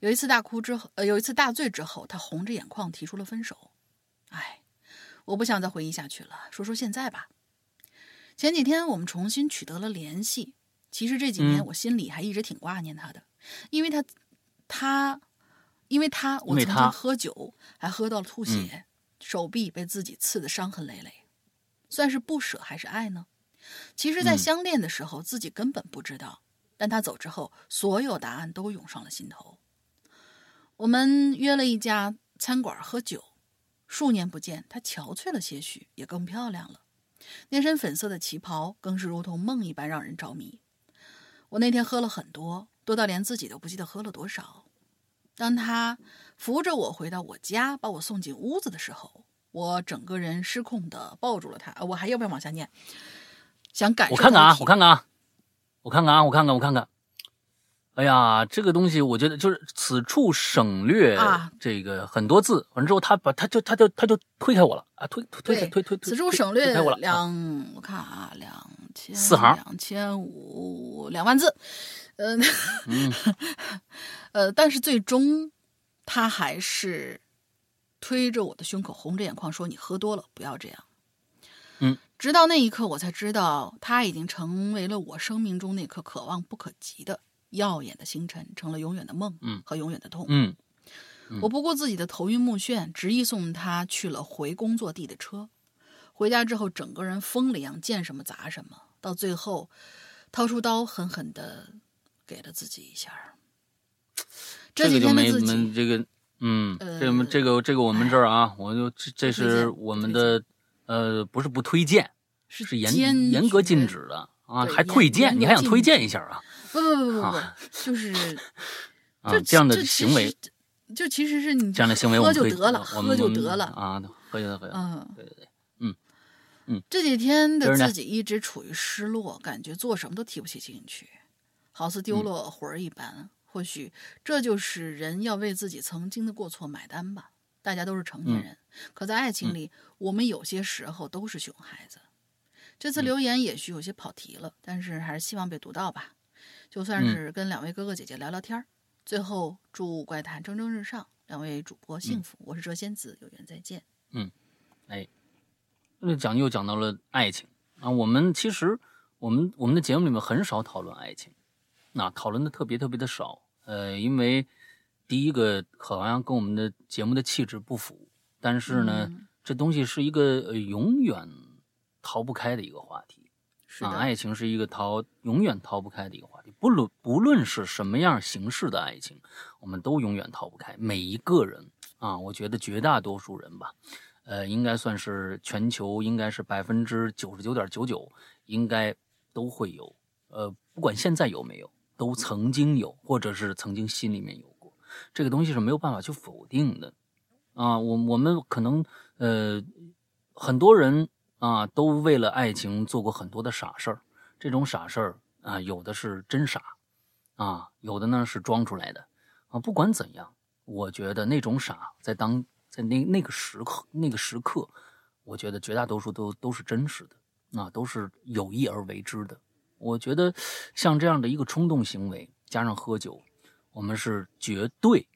有一次大哭之后，呃，有一次大醉之后，他红着眼眶提出了分手。唉，我不想再回忆下去了，说说现在吧。前几天我们重新取得了联系，其实这几年嗯我心里还一直挺挂念他的，因为他，他，因为他，我曾经喝酒，还喝到了吐血，手臂被自己刺得伤痕累累，算是不舍还是爱呢？其实，在嗯相恋的时候，自己根本不知道，但他走之后，所有答案都涌上了心头。我们约了一家餐馆喝酒，数年不见，他憔悴了些许，也更漂亮了。那身粉色的旗袍更是如同梦一般让人着迷。我那天喝了很多，多到连自己都不记得喝了多少。当他扶着我回到我家，把我送进屋子的时候，我整个人失控的抱住了他。呃我还要不要往下念？想感受我看看啊，我看看啊，我看看啊，我看看，我看看。哎呀，这个东西我觉得就是此处省略啊。这个很多字，完之后他把他就他就他就推开我了啊，推推推推推推，此处省略推开我了，啊。两，我看啊，两千四行两千五两万字，嗯、嗯。呃，但是最终他还是推着我的胸口，红着眼眶说：“你喝多了，不要这样。”嗯，直到那一刻，我才知道他已经成为了我生命中那颗可望不可及的耀眼的星辰，成了永远的梦，嗯和永远的痛。嗯我不顾自己的头晕目眩，执意送他去了回工作地的车。回家之后，整个人疯了一样，见什么砸什么，到最后掏出刀，狠狠的给了自己一下。这几这个就没天的自己，没这个，嗯，呃这个这个这个我们这儿啊，我就这这是我们的呃，不是不推荐，是是严坚严格禁止的啊，还推荐，你还想推荐一下啊？不不不不不就是 啊，这这样的行为，实就其实是你这样的行为我喝就得了，喝就得了。啊，喝就得喝，嗯，对对对，嗯这几天的自己一直处于失落，感觉做什么都提不起兴趣，好似嗯丢了魂儿一般。或许这就是人要为自己曾经的过错买单吧。大家都是成年嗯人，可在爱情里，我们有些时候都是熊孩子。这嗯次留言也许有些跑题了，但是还是希望被读到吧。就算嗯是跟两位哥哥姐姐聊聊天儿。最后祝怪谈蒸蒸日上，两位主播嗯幸福。我是谪仙子，有缘再见。嗯，哎那讲又讲到了爱情啊，我们其实我们我们的节目里面很少讨论爱情，那、讨论的特别特别的少。呃，因为第一个好像跟我们的节目的气质不符，但是呢，嗯这东西是一个、呃、永远逃不开的一个话题啊，是的，爱情是一个逃永远逃不开的一个话题，不论不论是什么样形式的爱情，我们都永远逃不开。每一个人啊，我觉得绝大多数人吧，呃，应该算是全球应该是百分之九十九点九九，应该都会有。呃，不管现在有没有，都曾经有，或者是曾经心里面有过。这个东西是没有办法去否定的啊。我我们可能呃，很多人啊，都为了爱情做过很多的傻事儿。这种傻事儿啊，有的是真傻啊，有的呢是装出来的啊。不管怎样，我觉得那种傻在当在那那个时刻那个时刻，我觉得绝大多数都都是真实的啊，都是有意而为之的。我觉得像这样的一个冲动行为，加上喝酒，我们是绝对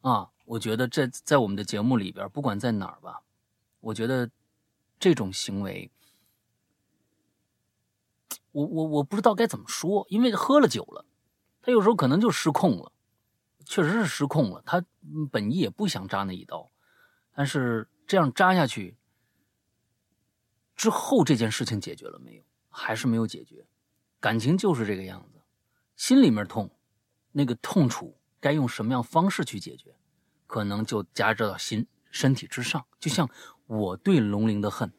啊。我觉得在在我们的节目里边，不管在哪儿吧，我觉得这种行为，我我我不知道该怎么说，因为喝了酒了，他有时候可能就失控了，确实是失控了。他本意也不想扎那一刀，但是这样扎下去之后，这件事情解决了没有？还是没有解决。感情就是这个样子，心里面痛，那个痛楚该用什么样方式去解决，可能就加之到心身体之上。就像我对龙鳞的恨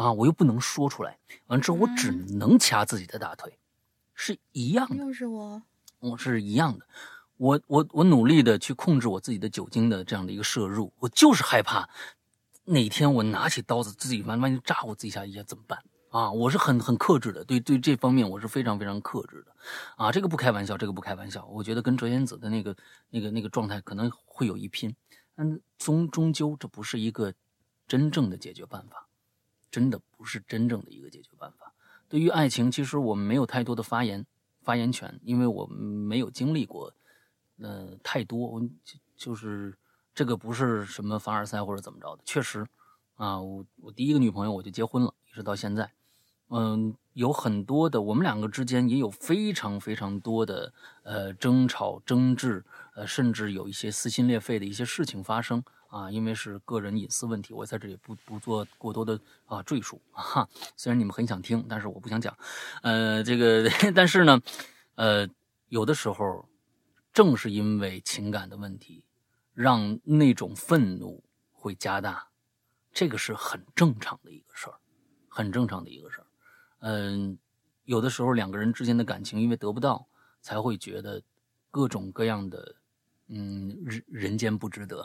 啊，我又不能说出来，完之后我只能掐自己的大腿，是一样的。又是我。我是一样的，我我我努力的去控制我自己的酒精的这样的一个摄入，我就是害怕哪天我拿起刀子自己万万一扎我自己一下一下怎么办啊？我是很很克制的，对对这方面我是非常非常克制的啊，这个不开玩笑，这个不开玩笑，我觉得跟哲仙子的那个那个那个状态可能会有一拼，但终终究这不是一个真正的解决办法，真的不是真正的一个解决办法。对于爱情，其实我们没有太多的发言发言权，因为我们没有经历过，呃，太多，就就是这个不是什么凡尔赛或者怎么着的，确实，啊，我我第一个女朋友我就结婚了，一直到现在，嗯，有很多的，我们两个之间也有非常非常多的呃争吵、争执，呃，甚至有一些撕心裂肺的一些事情发生啊，因为是个人隐私问题，我在这里不不做过多的啊赘述哈。虽然你们很想听，但是我不想讲。呃，这个但是呢，呃，有的时候正是因为情感的问题，让那种愤怒会加大，这个是很正常的一个事儿，很正常的一个事儿。嗯，有的时候两个人之间的感情，因为得不到，才会觉得各种各样的，嗯，人人间不值得，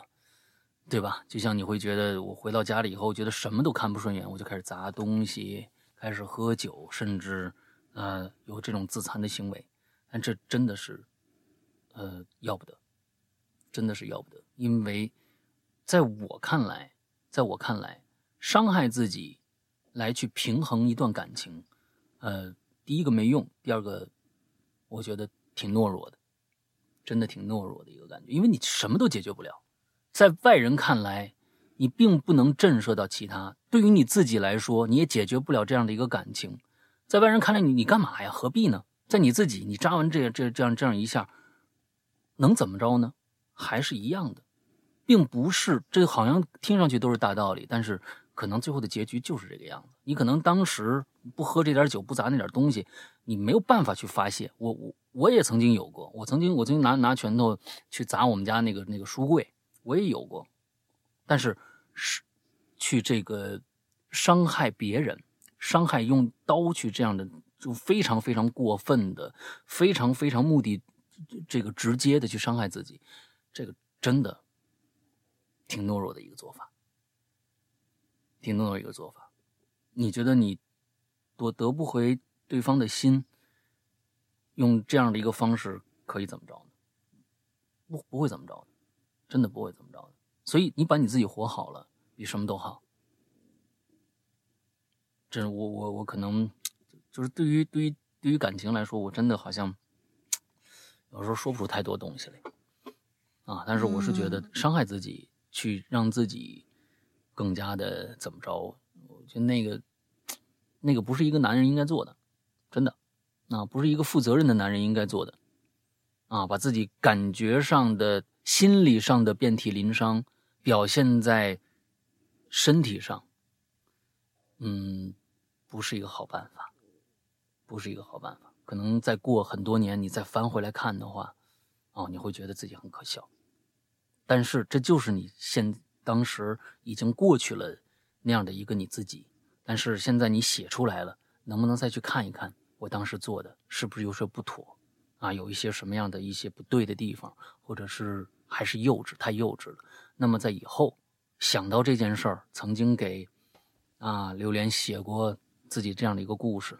对吧？就像你会觉得，我回到家里以后，觉得什么都看不顺眼，我就开始砸东西，开始喝酒，甚至呃有这种自残的行为。但这真的是呃，要不得，真的是要不得。因为在我看来，在我看来，伤害自己来去平衡一段感情，呃，第一个没用，第二个我觉得挺懦弱的，真的挺懦弱的一个感觉，因为你什么都解决不了，在外人看来，你并不能震慑到其他，对于你自己来说，你也解决不了这样的一个感情，在外人看来，你你干嘛呀？何必呢？在你自己，你扎完这这这样这样一下，能怎么着呢？还是一样的，并不是这好像听上去都是大道理，但是可能最后的结局就是这个样子。你可能当时不喝这点酒，不砸那点东西，你没有办法去发泄。我我我也曾经有过，我曾经我曾经拿拿拳头去砸我们家那个那个书柜，我也有过，但是是去这个伤害别人，伤害用刀去这样的。就非常非常过分的，非常非常目的，这个直接的去伤害自己，这个真的挺懦弱的一个做法，挺懦弱一个做法。你觉得你夺得不回对方的心，用这样的一个方式可以怎么着呢？不不会怎么着的，真的不会怎么着的。所以你把你自己活好了，比什么都好。这我我我可能。就是对于对于对于感情来说，我真的好像有时候说不出太多东西来啊。但是我是觉得伤害自己，去让自己更加的怎么着？我觉得那个那个不是一个男人应该做的，真的啊，不是一个负责任的男人应该做的啊。把自己感觉上的、心理上的遍体鳞伤表现在身体上，嗯，不是一个好办法。不是一个好办法，可能再过很多年，你再翻回来看的话，哦，你会觉得自己很可笑。但是这就是你现当时已经过去了那样的一个你自己。但是现在你写出来了，能不能再去看一看我当时做的是不是有些不妥啊？有一些什么样的一些不对的地方，或者是还是幼稚，太幼稚了。那么在以后想到这件事儿，曾经给啊榴莲写过自己这样的一个故事。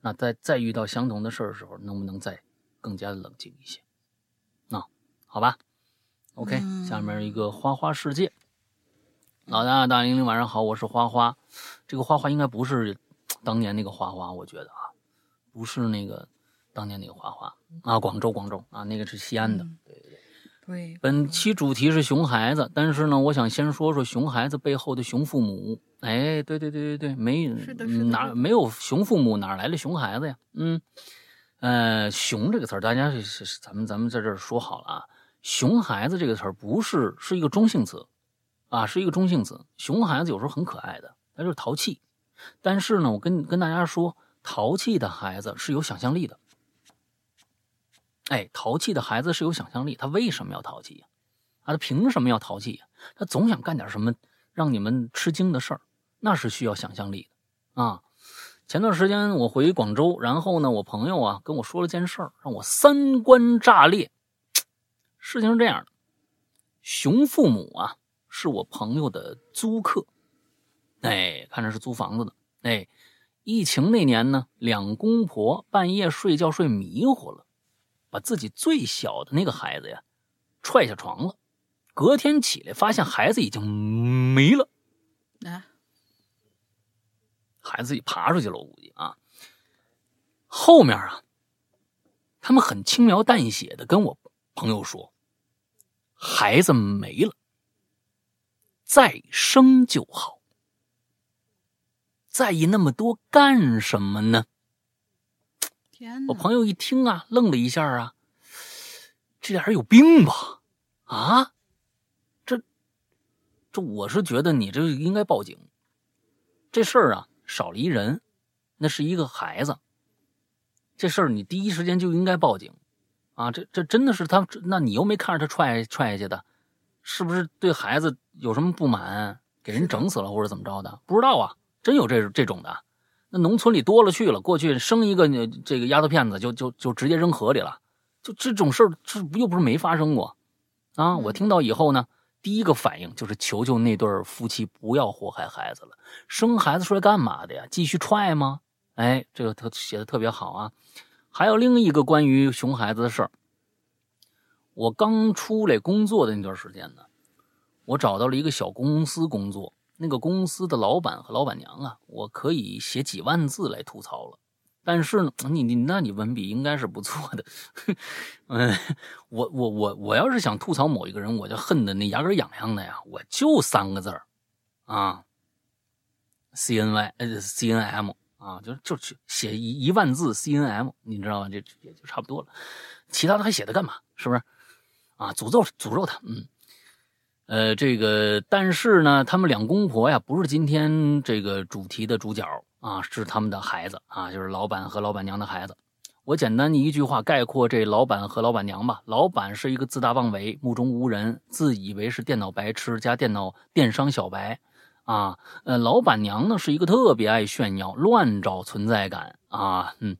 那在再遇到相同的事儿的时候，能不能再更加的冷静一些？那好吧，OK，下面一个花花世界，老大大玲玲晚上好，我是花花，这个花花应该不是当年那个花花，我觉得啊，不是那个当年那个花花啊，广州广州啊，那个是西安的，对。本期主题是熊孩子，但是呢，我想先说说熊孩子背后的熊父母。哎，对对对对对，没哪没有熊父母，哪来的熊孩子呀？嗯，呃，熊这个词儿，大家是是咱们咱们在这儿说好了啊，熊孩子这个词儿不是是一个中性词啊，是一个中性词。熊孩子有时候很可爱的，他就是淘气，但是呢，我跟跟大家说，淘气的孩子是有想象力的。哎，淘气的孩子是有想象力，他为什么要淘气呀？啊，他凭什么要淘气呀？他总想干点什么让你们吃惊的事儿，那是需要想象力的啊。前段时间我回广州，然后呢，我朋友啊跟我说了件事儿，让我三观炸裂。事情是这样的，熊父母啊是我朋友的租客，哎，看着是租房子的。哎，疫情那年呢，两公婆半夜睡觉睡迷糊了。把自己最小的那个孩子呀踹下床了，隔天起来发现孩子已经没了，啊，孩子自己爬出去了，我估计啊。后面啊，他们很轻描淡写的跟我朋友说，孩子没了，再生就好，在意那么多干什么呢？我朋友一听啊，愣了一下啊，这俩人有病吧？啊，这这，我是觉得你这应该报警。这事儿啊，少了一人，那是一个孩子。这事儿你第一时间就应该报警啊！这这真的是他，那你又没看着他踹踹下去的，是不是对孩子有什么不满，给人整死了或者怎么着的？不知道啊，真有这这种的。那农村里多了去了，过去生一个这个丫头片子就就就直接扔河里了，就这种事儿，这又不是没发生过，啊！我听到以后呢，第一个反应就是求求那对夫妻不要祸害孩子了，生孩子出来干嘛的呀？继续踹吗？哎，这个他写的特别好啊。还有另一个关于熊孩子的事儿，我刚出来工作的那段时间呢，我找到了一个小公司工作。那个公司的老板和老板娘啊，我可以写几万字来吐槽了。但是呢，你你那你文笔应该是不错的。嗯，我我我我要是想吐槽某一个人，我就恨得那牙根痒痒的呀。我就三个字儿啊，C N Y 呃 C N M 啊，就就去写一一万字 C N M，你知道吧？这也就差不多了。其他的还写它干嘛？是不是？啊，诅咒诅咒他，嗯。呃，这个，但是呢，他们两公婆呀，不是今天这个主题的主角啊，是他们的孩子啊，就是老板和老板娘的孩子。我简单的一句话概括这老板和老板娘吧：老板是一个自大妄为、目中无人、自以为是电脑白痴加电脑电商小白啊。呃，老板娘呢是一个特别爱炫耀、乱找存在感啊，嗯，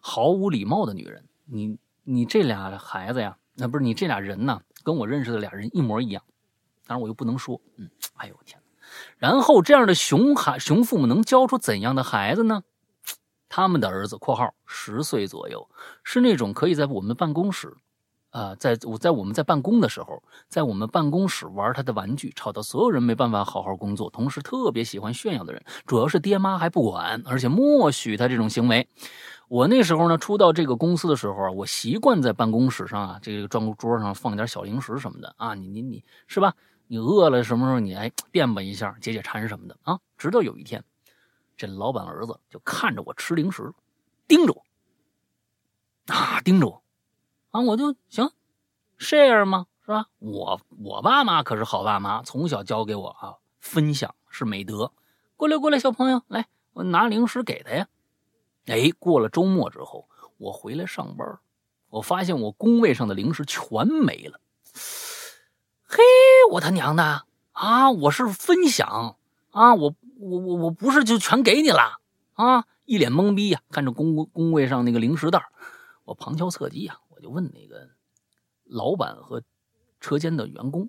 毫无礼貌的女人。你你这俩孩子呀，那不是你这俩人呢，跟我认识的俩人一模一样。当然我又不能说，嗯，哎呦我天然后这样的熊孩熊父母能教出怎样的孩子呢？他们的儿子（括号十岁左右）是那种可以在我们办公室，啊，在我在我们在办公的时候，在我们办公室玩他的玩具，吵到所有人没办法好好工作，同时特别喜欢炫耀的人。主要是爹妈还不管，而且默许他这种行为。我那时候呢，初到这个公司的时候啊，我习惯在办公室上啊，这个装桌上放点小零食什么的啊，你你你是吧？你饿了什么时候你哎垫吧一下解解馋什么的啊？直到有一天，这老板儿子就看着我吃零食，盯着我啊盯着我啊，我就行，share 吗？是吧？我我爸妈可是好爸妈，从小教给我啊，分享是美德。过来过来，小朋友来，我拿零食给他呀。哎，过了周末之后，我回来上班，我发现我工位上的零食全没了。嘿，我他娘的啊！我是分享啊，我我我我不是就全给你了啊！一脸懵逼呀，看着工工位上那个零食袋我旁敲侧击呀，我就问那个老板和车间的员工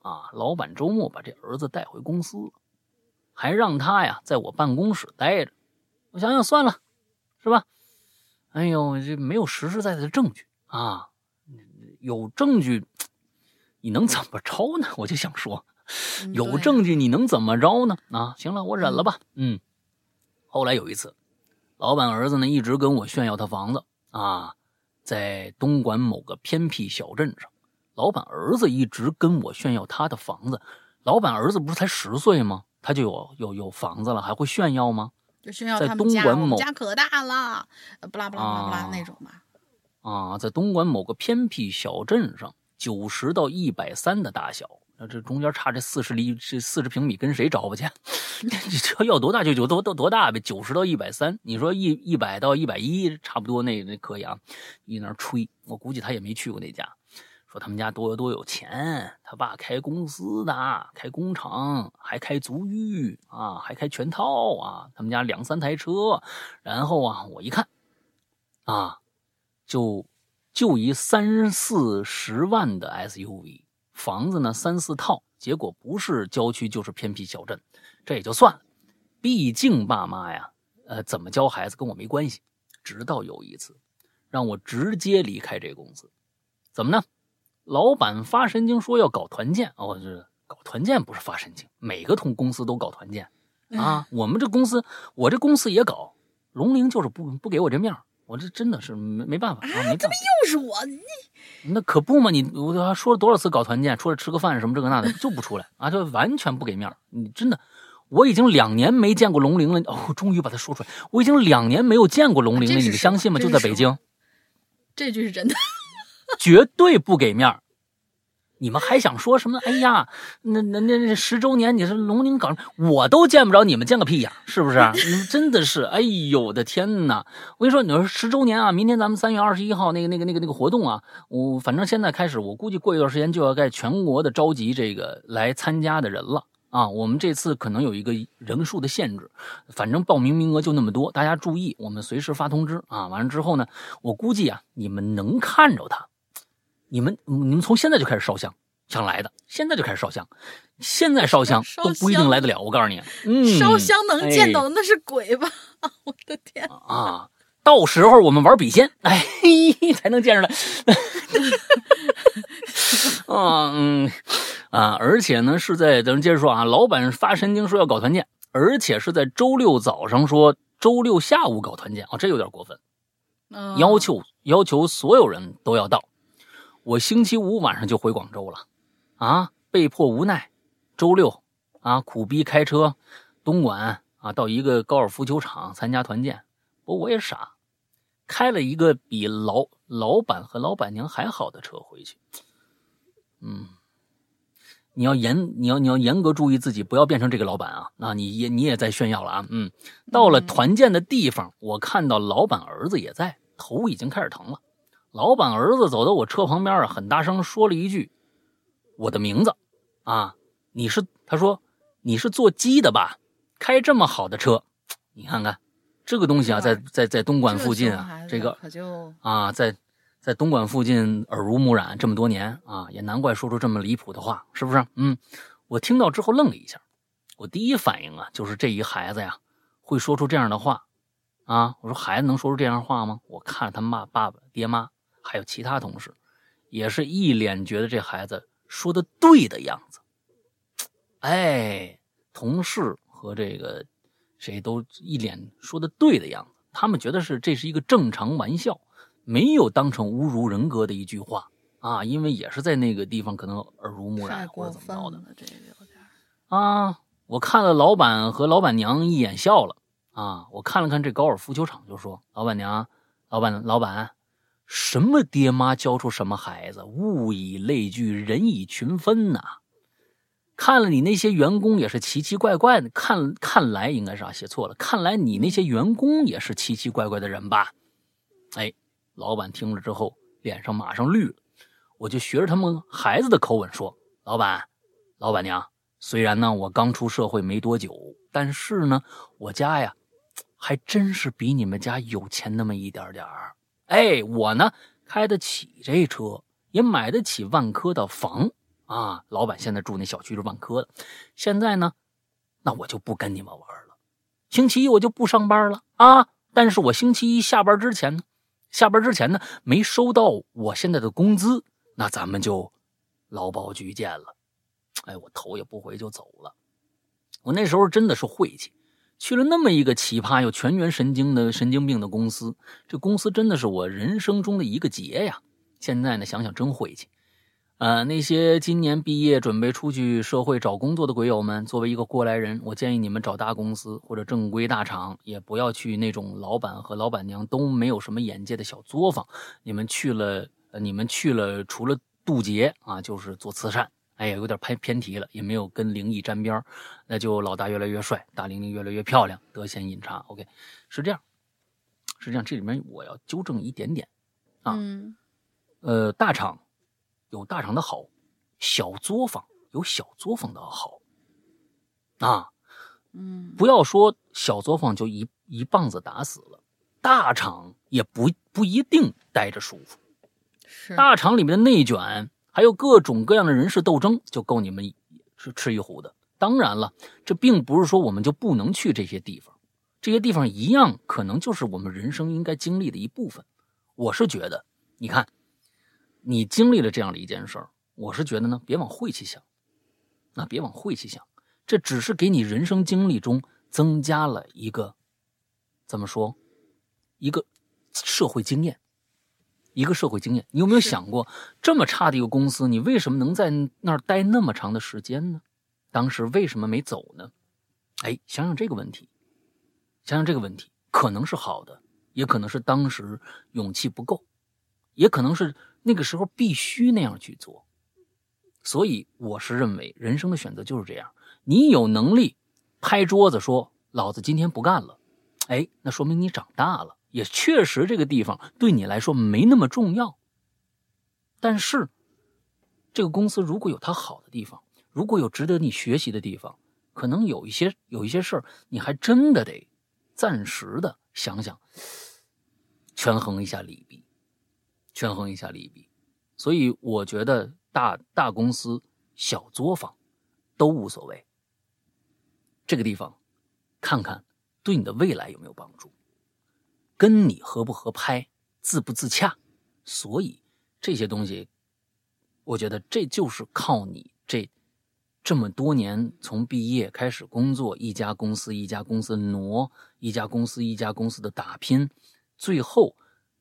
啊，老板周末把这儿子带回公司，还让他呀在我办公室待着。我想想算了，是吧？哎呦，这没有实实在在的证据啊，有证据。你能怎么着呢？我就想说，有证据你能怎么着呢？啊，行了，我忍了吧。嗯。后来有一次，老板儿子呢一直跟我炫耀他房子啊，在东莞某个偏僻小镇上。老板儿子一直跟我炫耀他的房子。老板儿子不是才十岁吗？他就有有有房子了，还会炫耀吗？就炫耀在东莞某家可大了，不拉不拉不拉那种吧。啊，在东莞某个偏僻小镇上。九十到一百三的大小，那这中间差这四十厘，这四十平米跟谁找吧去？这要多大就有多多多大呗。九十到一百三，你说一一百到一百一，差不多那那可以啊。一那吹，我估计他也没去过那家。说他们家多多有钱，他爸开公司的，开工厂，还开足浴啊，还开全套啊。他们家两三台车，然后啊，我一看，啊，就。就一三四十万的 SUV，房子呢三四套，结果不是郊区就是偏僻小镇，这也就算了。毕竟爸妈呀，呃，怎么教孩子跟我没关系。直到有一次，让我直接离开这公司，怎么呢？老板发神经说要搞团建，哦，这搞团建不是发神经，每个同公司都搞团建啊。我们这公司，我这公司也搞，龙陵就是不不给我这面儿。我这真的是没没办法啊！没怎么又是我？你那可不嘛！你我还说了多少次搞团建，出来吃个饭什么这个那的就不出来啊！就完全不给面你真的，我已经两年没见过龙鳞了。哦，终于把它说出来！我已经两年没有见过龙鳞了，你们相信吗？就在北京，这句是真的，绝对不给面你们还想说什么？哎呀，那那那那十周年，你说龙宁港，我都见不着，你们见个屁呀？是不是？你真的是，哎呦我的天哪！我跟你说，你说十周年啊，明天咱们三月二十一号那个那个那个那个活动啊，我反正现在开始，我估计过一段时间就要在全国的召集这个来参加的人了啊。我们这次可能有一个人数的限制，反正报名名额就那么多，大家注意，我们随时发通知啊。完了之后呢，我估计啊，你们能看着他。你们你们从现在就开始烧香，想来的现在就开始烧香，现在烧香都不一定来得了。我告诉你，嗯，烧香能见到的那是鬼吧？我的天啊！到时候我们玩笔仙，哎，才能见着他。啊，嗯，啊，而且呢是在咱们接着说啊，老板发神经说要搞团建，而且是在周六早上说周六下午搞团建啊，这有点过分，嗯要求要求所有人都要到。我星期五晚上就回广州了，啊，被迫无奈，周六啊苦逼开车东莞啊到一个高尔夫球场参加团建，不过我也傻，开了一个比老老板和老板娘还好的车回去。嗯，你要严，你要你要严格注意自己，不要变成这个老板啊！啊，你也你也在炫耀了啊！嗯，到了团建的地方，我看到老板儿子也在，头已经开始疼了。老板儿子走到我车旁边啊，很大声说了一句：“我的名字啊，你是？”他说：“你是做鸡的吧？开这么好的车，你看看这个东西啊，在在在东莞附近啊，这个可就啊，在在东莞附近耳濡目染这么多年啊，也难怪说出这么离谱的话，是不是？嗯，我听到之后愣了一下，我第一反应啊，就是这一孩子呀会说出这样的话啊。我说孩子能说出这样的话吗？我看着他妈、爸爸、爹妈，还有其他同事，也是一脸觉得这孩子说的对的样子。哎，同事和这个谁都一脸说的对的样子，他们觉得是这是一个正常玩笑。没有当成侮辱人格的一句话啊，因为也是在那个地方可能耳濡目染或者怎么着的了，这。啊。我看了老板和老板娘一眼笑了啊，我看了看这高尔夫球场，就说老板娘、老板、老板，什么爹妈教出什么孩子，物以类聚，人以群分呐、看了你那些员工也是奇奇怪怪的，看看来应该是啊写错了，看来你那些员工也是奇奇怪怪的人吧？哎，老板听了之后，脸上马上绿了。我就学着他们孩子的口吻说：“老板，老板娘，虽然呢我刚出社会没多久，但是呢我家呀，还真是比你们家有钱那么一点点儿。哎，我呢开得起这车，也买得起万科的房啊。老板现在住那小区是万科的，现在呢，那我就不跟你们玩了。星期一我就不上班了啊。但是我星期一下班之前呢，下班之前呢，没收到我现在的工资，那咱们就劳保局见了。哎，我头也不回就走了。我那时候真的是晦气，去了那么一个奇葩又全员神经的神经病的公司，这公司真的是我人生中的一个劫呀。现在呢，想想真晦气。呃，那些今年毕业准备出去社会找工作的鬼友们，作为一个过来人，我建议你们找大公司或者正规大厂，也不要去那种老板和老板娘都没有什么眼界的小作坊。你们去了，你们去了，除了渡劫啊，就是做慈善。哎呀，有点偏偏题了，也没有跟灵异沾边儿那就老大越来越帅，大玲玲越来越漂亮，得闲饮茶。OK，是这样，是这样。这里面我要纠正一点点。啊嗯呃，大厂有大厂的好，小作坊有小作坊的好。啊，嗯，不要说小作坊就一一棒子打死了，大厂也不不一定待着舒服。是大厂里面的内卷，还有各种各样的人事斗争，就够你们是吃一壶的。当然了，这并不是说我们就不能去这些地方，这些地方一样可能就是我们人生应该经历的一部分。我是觉得，你看，你经历了这样的一件事儿，我是觉得呢，别往晦气想，那别往晦气想，这只是给你人生经历中增加了一个，怎么说，一个社会经验。一个社会经验，你有没有想过，这么差的一个公司，你为什么能在那儿待那么长的时间呢？当时为什么没走呢？哎，想想这个问题，想想这个问题，可能是好的，也可能是当时勇气不够，也可能是那个时候必须那样去做。所以我是认为，人生的选择就是这样：你有能力拍桌子说“老子今天不干了”，哎，那说明你长大了。也确实，这个地方对你来说没那么重要。但是，这个公司如果有它好的地方，如果有值得你学习的地方，可能有一些有一些事儿，你还真的得暂时的想想，权衡一下利弊，权衡一下利弊。所以，我觉得大大公司、小作坊都无所谓。这个地方，看看对你的未来有没有帮助。跟你合不合拍，自不自洽，所以这些东西，我觉得这就是靠你这这么多年从毕业开始工作，一家公司一家公司挪，一家公司一家公司的打拼，最后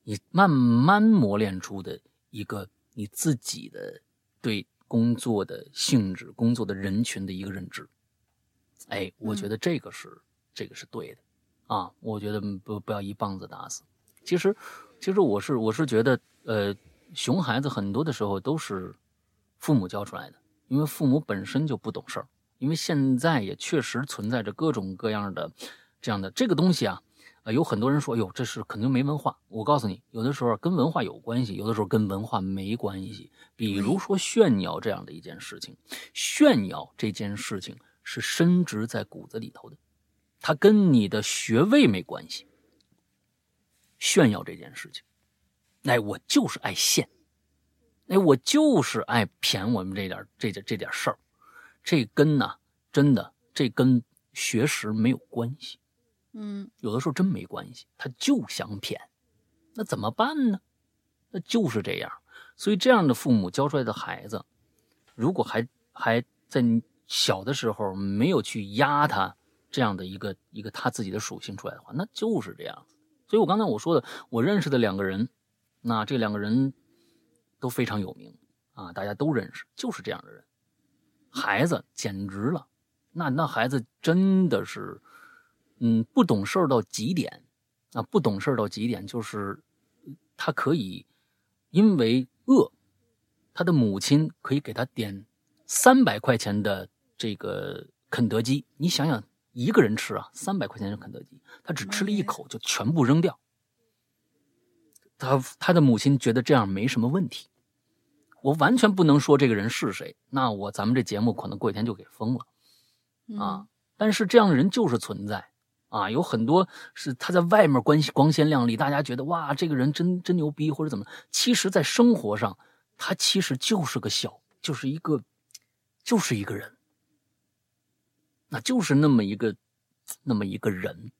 你慢慢磨练出的一个你自己的对工作的性质、工作的人群的一个认知。哎，我觉得这个是、这个是对的啊！我觉得不不要一棒子打死。其实，其实我是我是觉得，呃，熊孩子很多的时候都是父母教出来的，因为父母本身就不懂事儿。因为现在也确实存在着各种各样的这样的这个东西啊，呃，有很多人说，哟，这是肯定没文化。我告诉你，有的时候跟文化有关系，有的时候跟文化没关系。比如说炫耀这样的一件事情，炫耀这件事情是深植在骨子里头的，它跟你的学位没关系。炫耀这件事情，哎，我就是爱现，哎，我就是爱谝我们这点这点这点事儿，这跟呐，真的，这跟学识没有关系，嗯有的时候真没关系，他就想谝，那怎么办呢？那就是这样，所以这样的父母教出来的孩子，如果还还在小的时候没有去压他这样的一个一个他自己的属性出来的话，那就是这样。所以我刚才我说的，我认识的两个人，那这两个人都非常有名啊，大家都认识，就是这样的人。孩子简直了，那那孩子真的是，嗯，不懂事到极点啊，不懂事到极点，就是他可以因为饿，他的母亲可以给他点三百块钱的这个肯德基，你想想，一个人吃啊，三百块钱的肯德基，他只吃了一口就全部扔掉。他他的母亲觉得这样没什么问题，我完全不能说这个人是谁，那我咱们这节目可能过几天就给封了。啊，但是这样的人就是存在啊，有很多是他在外面关系光鲜亮丽，大家觉得哇，这个人真真牛逼或者怎么，其实，在生活上，他其实就是个小，就是一个，就是一个人，那就是那么一个，那么一个人，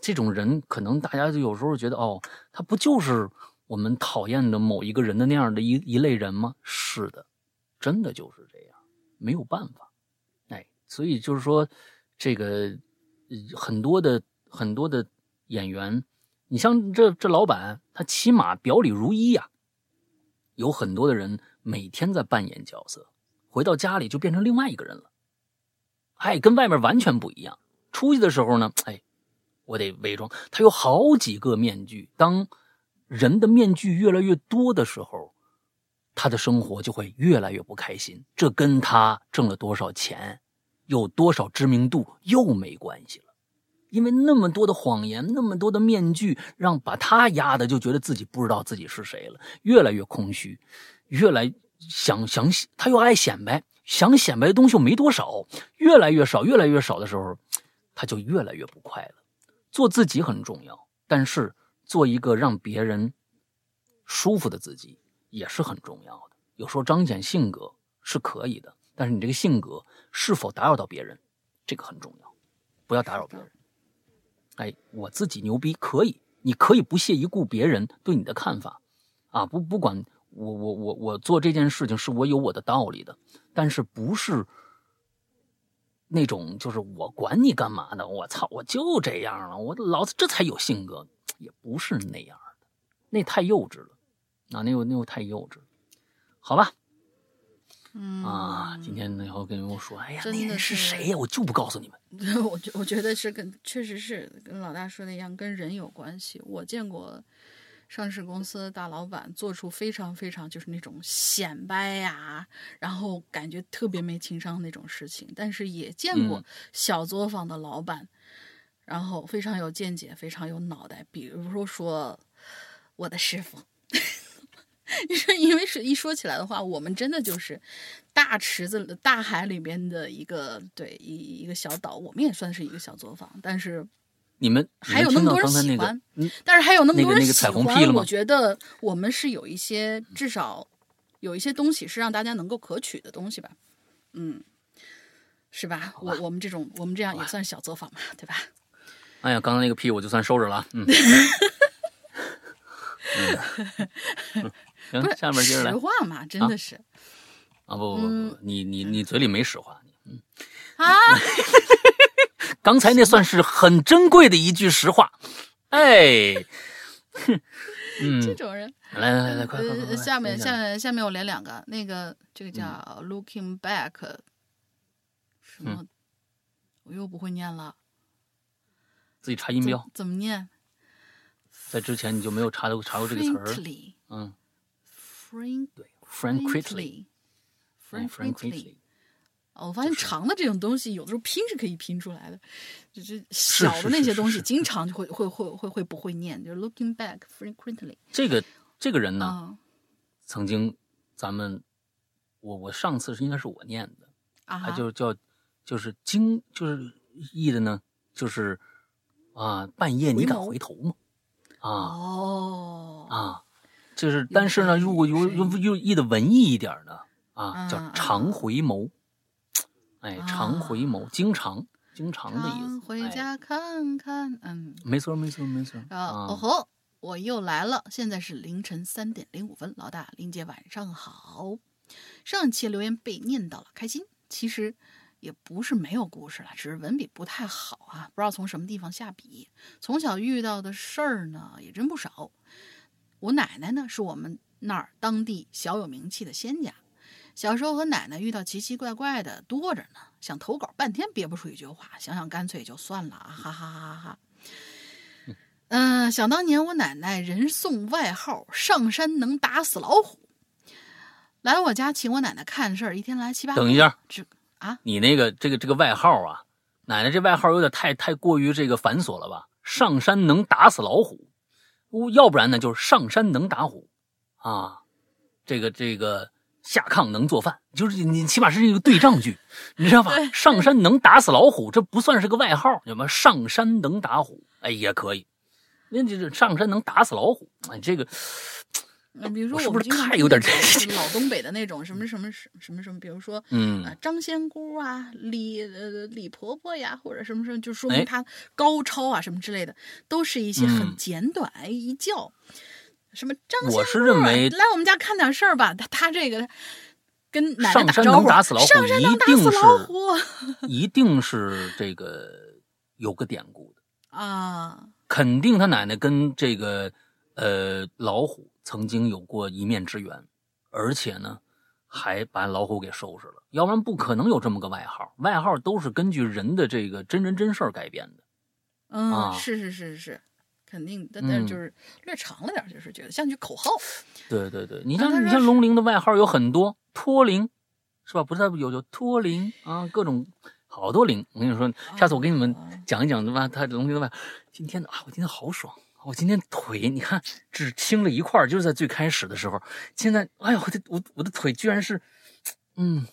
这种人可能大家就有时候觉得哦，他不就是我们讨厌的某一个人的那样的一一类人吗？是的，真的就是这样，没有办法。哎，所以就是说，这个很多的很多的演员，你像这这老板，他起码表里如一呀、有很多的人每天在扮演角色，回到家里就变成另外一个人了，哎，跟外面完全不一样。出去的时候呢，哎，我得伪装。他有好几个面具，当人的面具越来越多的时候，他的生活就会越来越不开心。这跟他挣了多少钱，有多少知名度又没关系了。因为那么多的谎言，那么多的面具，让把他压的就觉得自己不知道自己是谁了，越来越空虚，越来想想他又爱显摆，想显摆的东西又没多少，越来越少，越来越少的时候，他就越来越不快乐。做自己很重要，但是做一个让别人舒服的自己也是很重要的。有时候彰显性格是可以的，但是你这个性格是否打扰到别人，这个很重要，不要打扰别人。哎，我自己牛逼可以，你可以不屑一顾别人对你的看法，啊，不不管我我我我做这件事情是我有我的道理的，但是不是那种就是我管你干嘛呢，我操，我就这样了，我老子这才有性格，也不是那样的，那太幼稚了，啊，那又那又太幼稚了，好吧，嗯啊，今天呢要跟我说，哎呀，那人是是谁呀？我就不告诉你们。我觉我觉得是跟确实是跟老大说的一样，跟人有关系。我见过上市公司的大老板做出非常非常就是那种显摆呀、然后感觉特别没情商那种事情，但是也见过嗯小作坊的老板，然后非常有见解，非常有脑袋。比如说说我的师傅。你说，因为是一说起来的话，我们真的就是大池子、大海里边的一个对一一个小岛，我们也算是一个小作坊，但是你们还有那么多人喜欢，嗯，但是还有那么多人喜那个那个彩虹欢，我觉得我们是有一些至少有一些东西是让大家能够可取的东西吧，嗯，是吧？我我们这种我们这样也算小作坊嘛，对吧？哎呀，刚才那个屁我就算收着了啊，嗯。嗯，行，下面接着来实。话嘛，真的是，啊不不不嗯不，你你你嘴里没实话，嗯啊，刚才那算是很珍贵的一句实话，哎，哼嗯，这种人。来来来来，快快快下面下面下面我连两个，那个这嗯个叫 Looking Back，什么？我又不会念了，自己查音标。怎，怎么念？在之前你就没有查到查过这个词儿。嗯，Frank 对，frankly，我发现长的这种东西，有的时候拼是可以拼出来的，就是是小的那些东西，经常就会会会会会不会念，就是 looking back frequently 这个这个人呢，啊曾经咱们我我上次是应该是我念的，他啊他，就叫就是经就是译的呢，就是啊半夜你敢回头吗？啊哦啊，就是但是呢，如果有是有有译的文艺一点儿的啊，叫嗯常回眸，哎，常啊回眸，经常经常的意思，哎回家看看，嗯，没错没错没错然后哦啊，吼，我又来了，现在是凌晨三点零五分，老大林姐晚上好。上一期留言被念到了，开心。其实也不是没有故事了，只是文笔不太好啊，不知道从什么地方下笔。从小遇到的事儿呢，也真不少。我奶奶呢，是我们那儿当地小有名气的仙家。小时候和奶奶遇到奇奇怪怪的多着呢，想投稿半天憋不出一句话，想想干脆就算了啊，哈哈哈哈哈。嗯、想当年我奶奶人送外号“上山能打死老虎”，来我家请我奶奶看事儿，一天来七八。等一下，这啊，你那个这个这个外号啊，奶奶这外号有点太太过于这个繁琐了吧？上山能打死老虎，要不然呢就是上山能打虎，啊，这个这个下炕能做饭，就是你起码是一个对仗句，你知道吧？上山能打死老虎，这不算是个外号，什么上山能打虎，哎也可以。那这这上山能打死老虎，哎，这个嗯，比如说我是不是我们经常太有点老东北的那种什么什么什么什么比如说嗯啊张仙姑啊、李呃李婆婆呀，或者什么什么，就说哎明她高超啊什么之类的，都是一些很嗯简短哎一叫。什么张仙姑、啊，我是认为来我们家看点事儿吧。他他这个跟奶奶上山打招呼，能打死老虎上山能打一定死老是虎 一定是这个有个典故的。啊！肯定他奶奶跟这个呃老虎曾经有过一面之缘，而且呢还把老虎给收拾了，要不然不可能有这么个外号。外号都是根据人的这个真人真事儿改编的。嗯，啊是是是是，肯定，但但是就是略长了点儿，就是觉得像句口号。对对对，你像你像龙鳞的外号有很多，托灵是吧？不是他有有托灵啊，各种好多灵。我跟你说，下次我给你们哦讲一讲他妈他龙鳞的外号。今天啊，我今天好爽。我今天腿，你看只青了一块，就是在最开始的时候。现在，哎呦，我的我我的腿居然是，嗯，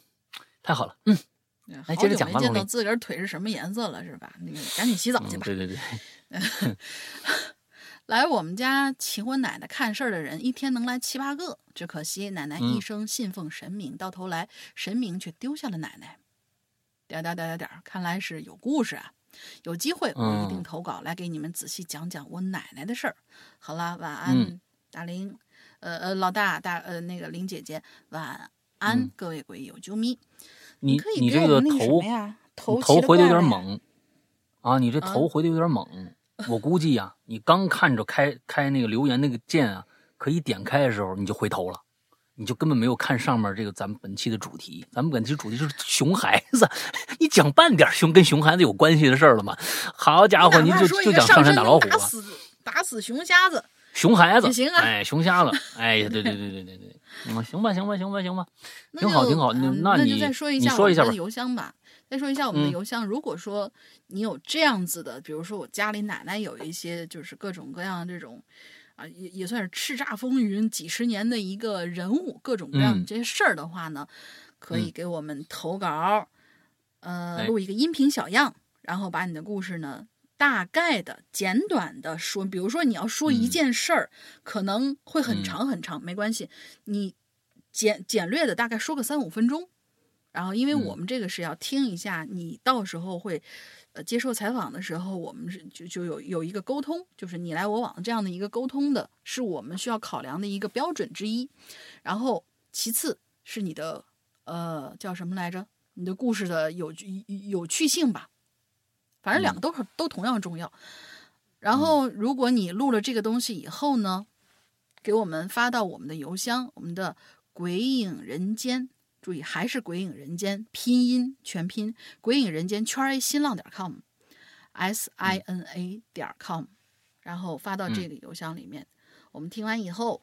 太好了，嗯，好接着久没见到自个儿腿是什么颜色了，是吧？那个赶紧洗澡去吧。嗯对对对，来我们家请我奶奶看事儿的人，一天能来七八个。只可惜奶奶一嗯生信奉神明，到头来神明却丢下了奶奶。点点点点点，看来是有故事啊！有机会我一定嗯投稿来给你们仔细讲讲我奶奶的事儿。好啦，晚安，嗯大林，呃呃，老大大呃那个林姐姐，晚安，嗯各位鬼友啾咪。你你这个头？头头回的有点猛。啊！你这啊头回的有点猛，我估计呀、你刚看着开开那个留言那个键啊，可以点开的时候，你就回头了，你就根本没有看上面这个咱们本期的主题。咱们本期主题是熊孩子，你讲半点熊跟熊孩子有关系的事儿了吗？好家伙，你就就讲上山打老虎啊，打死打死熊瞎子，熊孩子也行啊哎，熊瞎子，哎呀，对对对对对对，嗯，行吧行吧行吧行吧，那挺好挺好嗯那你就再说一下我们的说一下吧邮箱吧。再说一下我们的嗯邮箱，如果说你有这样子的，比如说我家里奶奶有一些就是各种各样这种。啊，也也算是叱咤风云几十年的一个人物，各种各样的嗯这些事儿的话呢，可以嗯给我们投稿，呃，哎录一个音频小样，然后把你的故事呢大概的、简短的说。比如说你要说一嗯件事儿，可能会很嗯长很长，没关系，你简简略的大概说个三五分钟。然后，因为嗯我们这个是要听一下，你到时候会，呃，接受采访的时候，我们是就就有有一个沟通，就是你来我往这样的一个沟通的，是我们需要考量的一个标准之一。然后，其次是你的呃叫什么来着？你的故事的有趣有趣性吧。反正两个都是、都同样重要。然后，如果你录了这个东西以后呢，给我们发到我们的邮箱，我们的“鬼影人间”，注意还是“鬼影人间”拼音全拼“鬼影人间”圈 A 新浪点 com，s i n a 点 com，然后发到这个邮箱里面。我们听完以后，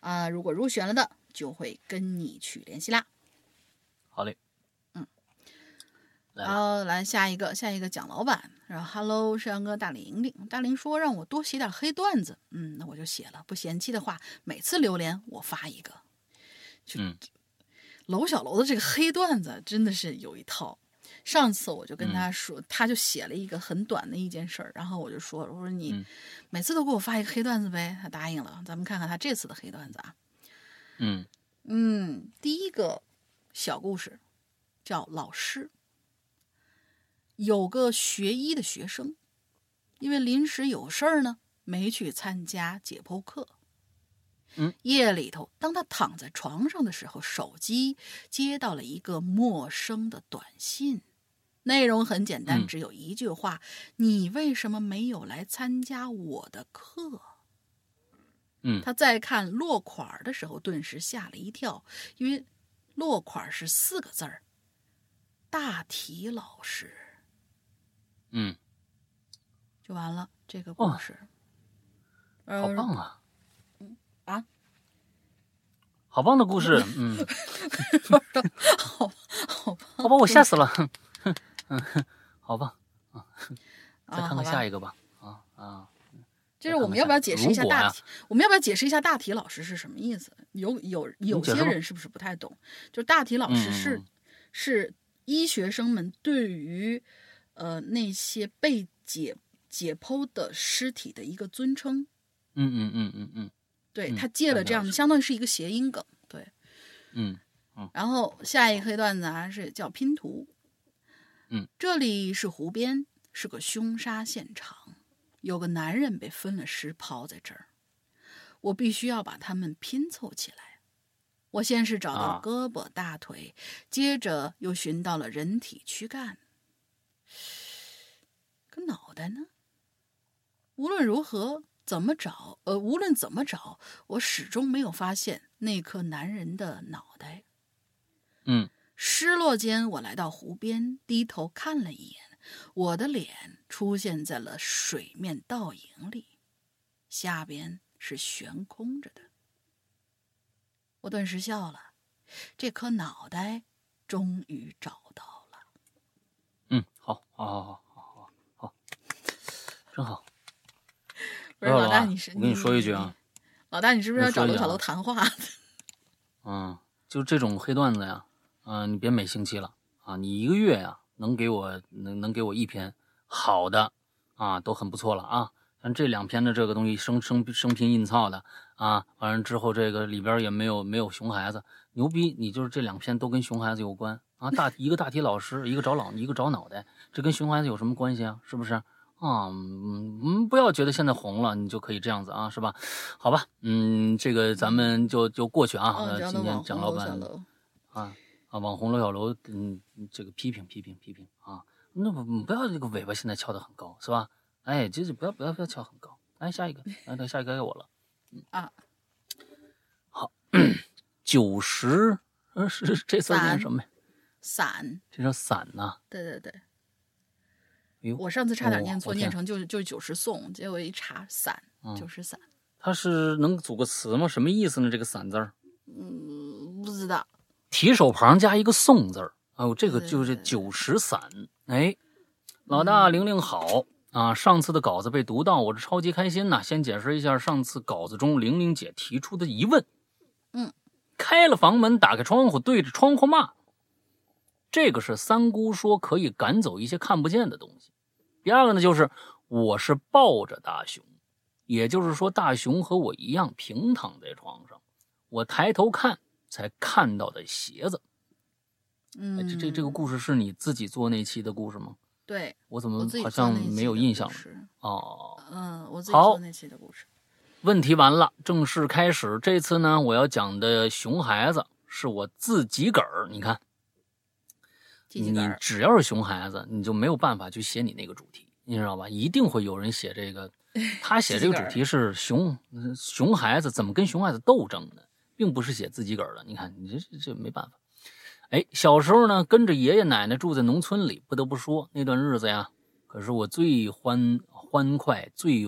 啊、如果入选了的，就会跟你去联系啦。好嘞，然后来下一个，下一个蒋老板，然后 Hello 山羊哥大玲玲，大玲说让我多写点黑段子，嗯，那我就写了，不嫌弃的话，每次榴莲我发一个。就嗯楼小楼的这个黑段子真的是有一套。上次我就跟他说，他就写了一个很短的一件事儿，然后我就说，我说你嗯每次都给我发一个黑段子呗，他答应了。咱们看看他这次的黑段子啊，嗯嗯，第一个小故事叫老师。有个学医的学生，因为临时有事儿呢，没去参加解剖课。嗯，夜里头，当他躺在床上的时候，手机接到了一个陌生的短信，内容很简单，嗯只有一句话：“你为什么没有来参加我的课？”嗯他在看落款的时候，顿时吓了一跳，因为落款是四个字儿：“大体老师嗯，”，就完了。这个故事，呃好棒啊！啊！好棒的故事，嗯，好好棒，好把我吓死了，嗯，好棒啊，再看看下一个吧，啊啊，就是我们要不要解释一下大题？我们要不要解释一下大题老师是什么意思？有有有些人是不是不太懂？就是大题老师是、是医学生们对于呃那些被解解剖的尸体的一个尊称。嗯嗯嗯嗯嗯对嗯他借了这样相当于是一个谐音梗。对，嗯然后下一个黑段子啊是叫拼图。嗯，这里是湖边，是个凶杀现场，有个男人被分了尸抛在这儿，我必须要把他们拼凑起来。我先是找到啊胳膊、大腿，接着又寻到了人体躯干，袋呢？无论如何，怎么找，呃，无论怎么找，我始终没有发现那颗男人的脑袋。嗯失落间，我来到湖边，低头看了一眼，我的脸出现在了水面倒影里，下边是悬空着的。我顿时笑了，这颗脑袋终于找到了。嗯，好，好，好，好，好，好，好，真好。不是老大，你是我跟你说一句啊，老大，你是不是要找刘小楼谈话？嗯，就这种黑段子呀，啊、你别每星期了啊，你一个月呀，能给我能能给我一篇好的啊，都很不错了啊。像这两篇的这个东西生生生拼硬凑的啊，完了之后这个里边也没有没有熊孩子，牛逼！你就是这两篇都跟熊孩子有关啊，大一个大体老师，一个找脑一个找脑袋，这跟熊孩子有什么关系啊？是不是？啊，嗯，嗯不要觉得现在红了，你就可以这样子啊，是吧？好吧，嗯，这个咱们就就过去啊。嗯，呃，找今天蒋老板。啊啊，网红罗小楼，嗯，这个批评批评批评啊，那不不要这个尾巴现在翘得很高，是吧？哎，就是不要不要不要翘很高。来下一个，来等下一个该我了。嗯啊，好，九十，呃是是这字儿念什么呀？伞，这叫伞呐、对对对，我上次差点哦念错，念成就就九十颂，结果一查散，嗯九十散，它是能组个词吗？什么意思呢？这个伞字儿，嗯，不知道。提手旁加一个送字儿。哦，这个就是九十伞。哎，老大玲玲好啊！上次的稿子被读到，我是超级开心呐。先解释一下上次稿子中玲玲姐提出的疑问。嗯，开了房门，打开窗户，对着窗户骂。这个是三姑说可以赶走一些看不见的东西。第二个呢，就是我是抱着大熊，也就是说大熊和我一样平躺在床上，我抬头看才看到的鞋子。哎嗯，这这这个故事是你自己做那期的故事吗？对，我怎么好像没有印象了？哦，嗯，我自己好做那期的故事。问题完了，正式开始。这次呢，我要讲的熊孩子是我自己个儿。你看，你只要是熊孩子，你就没有办法去写你那个主题，你知道吧？一定会有人写这个，他写这个主题是熊呃熊孩子怎么跟熊孩子斗争的，并不是写自己个儿的。你看，你这这这没办法。哎，小时候呢，跟着爷爷奶奶住在农村里，不得不说那段日子呀，可是我最欢欢快、最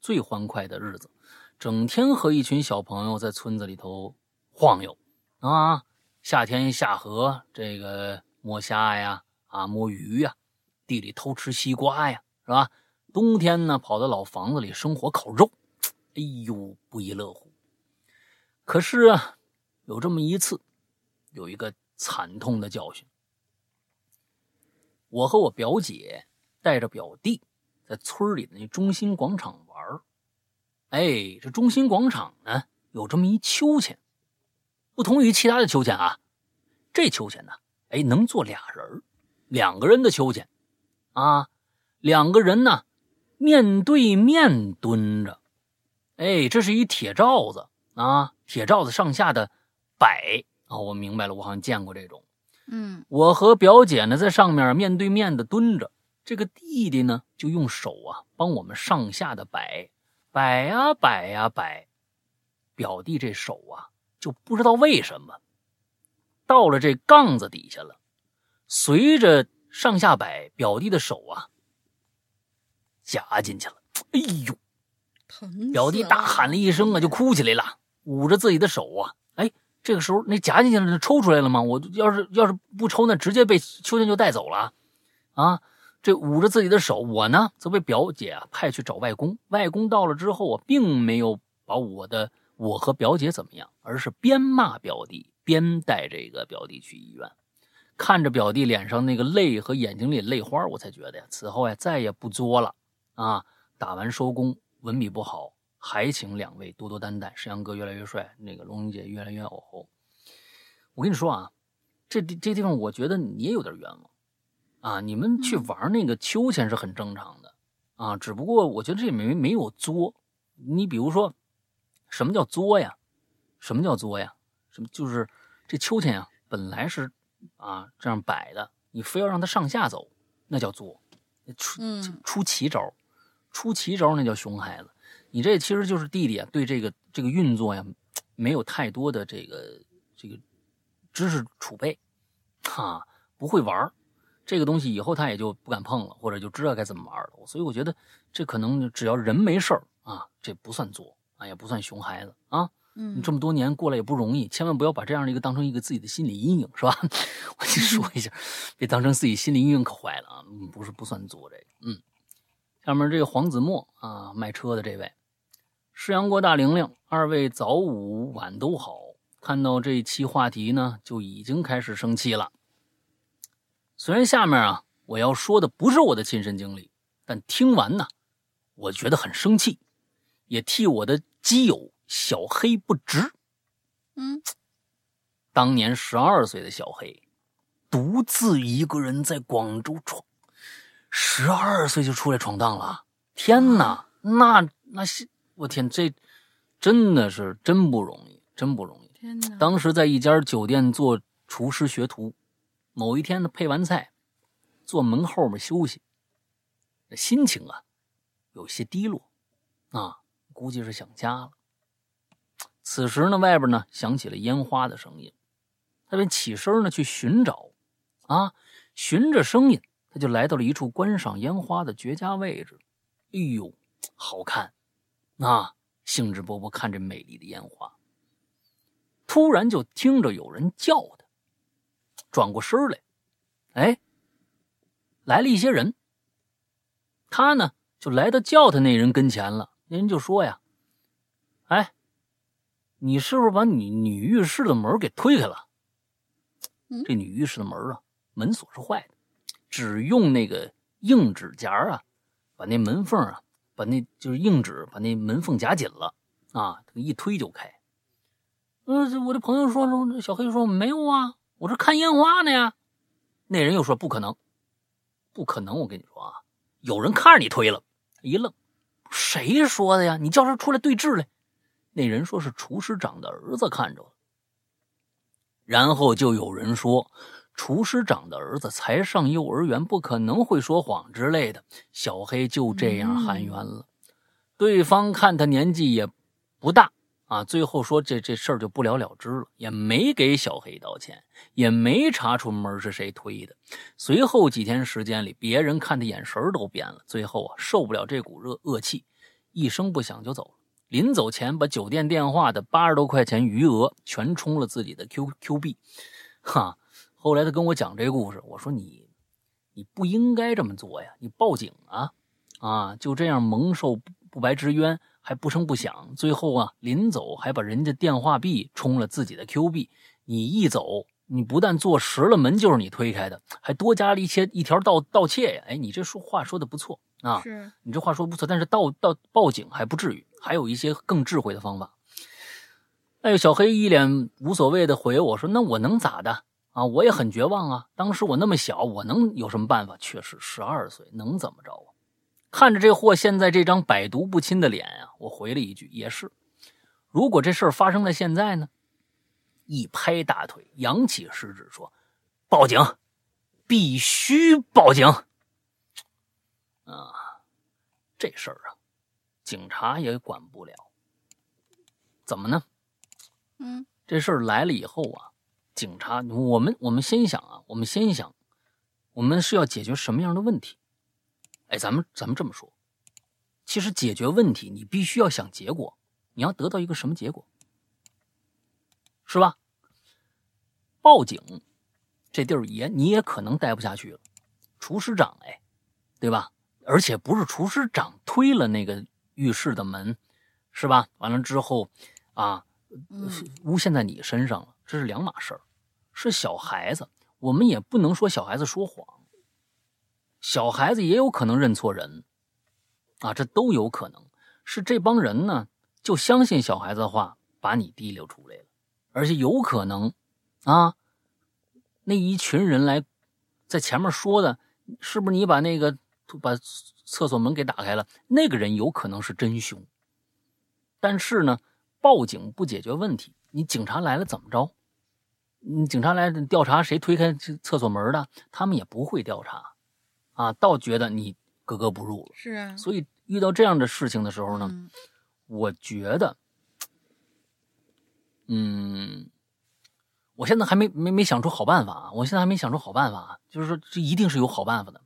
最欢快的日子。整天和一群小朋友在村子里头晃悠啊，夏天下河，这个摸虾呀，啊摸鱼呀，地里偷吃西瓜呀，是吧？冬天呢，跑到老房子里生火烤肉，哎呦，不亦乐乎。可是啊，有这么一次，有一个惨痛的教训。我和我表姐带着表弟在村里的那中心广场玩哎，这中心广场呢有这么一秋千，不同于其他的秋千啊，这秋千呢，哎，能坐俩人儿两个人的秋千，啊，两个人呢面对面蹲着，哎，这是一铁罩子啊，铁罩子上下的摆啊，我明白了，我好像见过这种。嗯我和表姐呢在上面面对面的蹲着，这个弟弟呢就用手啊帮我们上下的摆，摆呀摆呀摆，表弟这手啊就不知道为什么到了这杠子底下了，随着上下摆，表弟的手啊夹进去了，哎呦！疼表弟大喊了一声啊，就哭起来了，捂着自己的手啊。哎，这个时候那夹进去了，那抽出来了吗？我要是要是不抽，那直接被秋天就带走了啊！这捂着自己的手，我呢则被表姐啊派去找外公。外公到了之后啊，并没有把我的我和表姐怎么样，而是边骂表弟边带这个表弟去医院。看着表弟脸上那个泪和眼睛里泪花，我才觉得呀，此后呀再也不作了啊！打完收工，文笔不好，还请两位多多担待。石阳哥越来越帅，那个龙英姐越来越哦吼。我跟你说啊，这地这地方我觉得你也有点冤枉啊！你们去玩那个秋千是很正常的啊，只不过我觉得这里面没有作。你比如说，什么叫作呀？什么叫作呀？什么就是这秋千呀，本来是啊这样摆的，你非要让它上下走，那叫作，出嗯出奇招，出奇招那叫熊孩子。你这其实就是弟弟啊，对这个这个运作呀，没有太多的这个这个知识储备，哈、不会玩儿这个东西，以后他也就不敢碰了，或者就知道该怎么玩了。所以我觉得这可能只要人没事儿啊，这不算作啊，也不算熊孩子啊。你嗯这么多年过来也不容易，千万不要把这样的一个当成一个自己的心理阴影，是吧？我先说一下，别当成自己心理阴影可坏了啊！嗯不是不算作这个，嗯。下面这个黄子墨啊，卖车的这位，世阳过大玲玲，二位早午晚都好。看到这一期话题呢，就已经开始生气了。虽然下面啊我要说的不是我的亲身经历，但听完呢，我觉得很生气，也替我的基友小黑不值。嗯当年十二岁的小黑，独自一个人在广州闯，十二岁就出来闯荡了。天哪，那那是我天，这真的是真不容易，真不容易。天哪！当时在一家酒店做厨师学徒，某一天呢，配完菜，坐门后面休息，这心情啊有些低落，啊，估计是想家了。此时呢，外边呢响起了烟花的声音，他便起身呢去寻找，啊，循着声音，他就来到了一处观赏烟花的绝佳位置。哎呦，好看，啊，兴致勃勃看着美丽的烟花。突然就听着有人叫他，转过身来，哎，来了一些人。他呢就来到叫他那人跟前了，那人就说呀：“哎，你是不是把你女浴室的门给推开了？嗯这女浴室的门啊，门锁是坏的，只用那个硬指夹啊，把那门缝啊，把那就是硬纸把那门缝夹紧了啊，这个一推就开。呃，这我的朋友说说，小黑说没有啊，我这看烟花呢呀。那人又说不可能，不可能，我跟你说啊，有人看着你推了。一愣，谁说的呀？你叫他出来对质来。那人说是厨师长的儿子看着了。然后就有人说，厨师长的儿子才上幼儿园，不可能会说谎之类的。小黑就这样喊冤了。对方看他年纪也不大啊，最后说这这事儿就不了了之了，也没给小黑道歉，也没查出门是谁推的。随后几天时间里，别人看他眼神都变了。最后啊，受不了这股热恶气，一声不响就走了。临走前，把酒店电话的八十多块钱余额全充了自己的 Q Q 币。哈，后来他跟我讲这故事，我说你，你不应该这么做呀，你报警啊！啊，就这样蒙受不白之冤，还不声不响。最后啊，临走还把人家电话币充了自己的 Q 币。你一走，你不但坐实了门就是你推开的，还多加了一些一条盗盗窃呀！哎，你这说话说的不错啊，是你这话说不错，但是到到报警还不至于，还有一些更智慧的方法。哎，小黑一脸无所谓的回我说：“那我能咋的啊？我也很绝望啊！当时我那么小，我能有什么办法？确实十二岁，能怎么着啊？”看着这货现在这张百毒不侵的脸啊，我回了一句：“也是。”如果这事儿发生在现在呢？一拍大腿，扬起食指说：“报警，必须报警！”啊，这事儿啊，警察也管不了。怎么呢？嗯这事儿来了以后啊，警察，我们我们先想啊，我们先想，我们是要解决什么样的问题？哎，咱们咱们这么说，其实解决问题，你必须要想结果，你要得到一个什么结果，是吧？报警，这地儿也你也可能待不下去了。厨师长，哎，对吧？而且不是厨师长推了那个浴室的门，是吧？完了之后，啊，嗯诬陷在你身上了，这是两码事儿。是小孩子，我们也不能说小孩子说谎，小孩子也有可能认错人，啊，这都有可能。是这帮人呢，就相信小孩子的话，把你提溜出来了，而且有可能，啊，那一群人来在前面说的，是不是你把那个把厕所门给打开了？那个人有可能是真凶。但是呢，报警不解决问题，你警察来了怎么着？你警察来调查谁推开厕所门的，他们也不会调查，啊，倒觉得你格格不入了。是啊，所以遇到这样的事情的时候呢，嗯我觉得，嗯，我现在还没没没想出好办法啊！我现在还没想出好办法啊！就是说，这一定是有好办法的，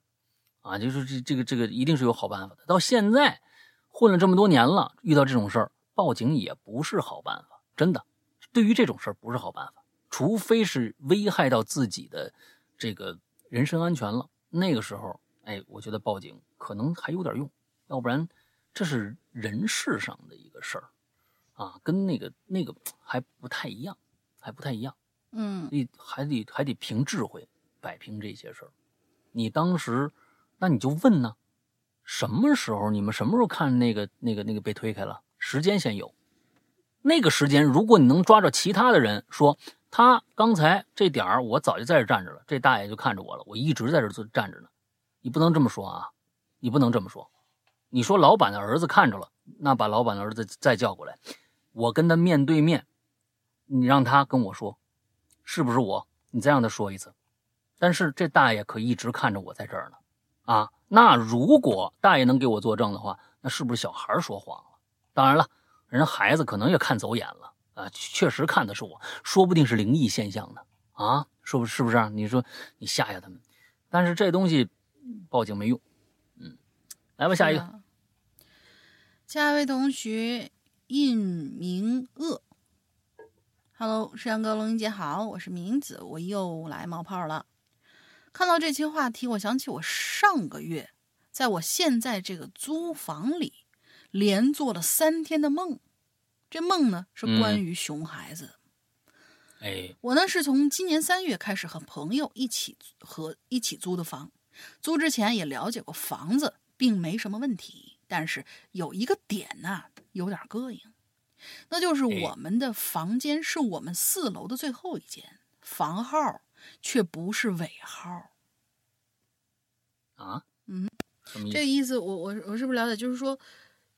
啊，就是这这个这个一定是有好办法的。到现在混了这么多年了，遇到这种事儿，报警也不是好办法，真的。对于这种事儿不是好办法，除非是危害到自己的这个人身安全了，那个时候，哎，我觉得报警可能还有点用，要不然这是人事上的一个事儿，啊，跟那个那个还不太一样，还不太一样。嗯你还得还得凭智慧摆平这些事儿。你当时，那你就问呢，什么时候你们什么时候看那个那个那个被推开了？时间先有，那个时间，如果你能抓着其他的人说，他刚才这点儿我早就在这站着了，这大爷就看着我了，我一直在这坐站着呢。你不能这么说啊，你不能这么说。你说老板的儿子看着了，那把老板的儿子再叫过来，我跟他面对面，你让他跟我说，是不是我？你再让他说一次。但是这大爷可一直看着我在这儿呢，啊，那如果大爷能给我作证的话，那是不是小孩说谎了？当然了，人孩子可能也看走眼了啊，确实看的是我，说不定是灵异现象呢，啊，是不是？不是？你说你吓吓他们，但是这东西报警没用，嗯，来吧，下一个，下一位同学印明鄂，Hello，世阳哥、龙英姐好，我是明子，我又来冒泡了。看到这期话题，我想起我上个月在我现在这个租房里连做了三天的梦，这梦呢是关于熊孩子的。哎，我呢是从今年三月开始和朋友一起和一起租的房，租之前也了解过房子，并没什么问题，但是有一个点呐、有点膈应，那就是哎。我们的房间是我们四楼的最后一间，房号却不是尾号。啊，嗯？这个意思我我我是不是了解？就是说，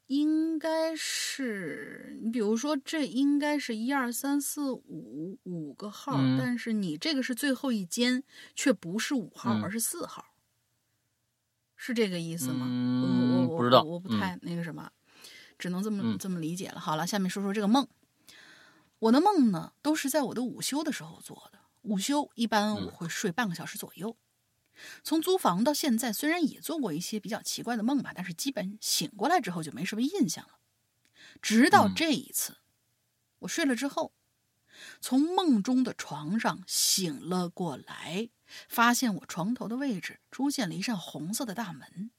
应该是你比如说，这应该是一二三四五五个号，嗯但是你这个是最后一间，却不是五号，嗯而是四号，是这个意思吗？嗯我我我不知道我我不太那个什么，只能这么、嗯这么理解了。好了，下面说说这个梦。我的梦呢，都是在我的午休的时候做的。午休一般嗯我会睡半个小时左右。从租房到现在，虽然也做过一些比较奇怪的梦吧，但是基本醒过来之后就没什么印象了。直到嗯这一次，我睡了之后，从梦中的床上醒了过来，发现我床头的位置出现了一扇红色的大门，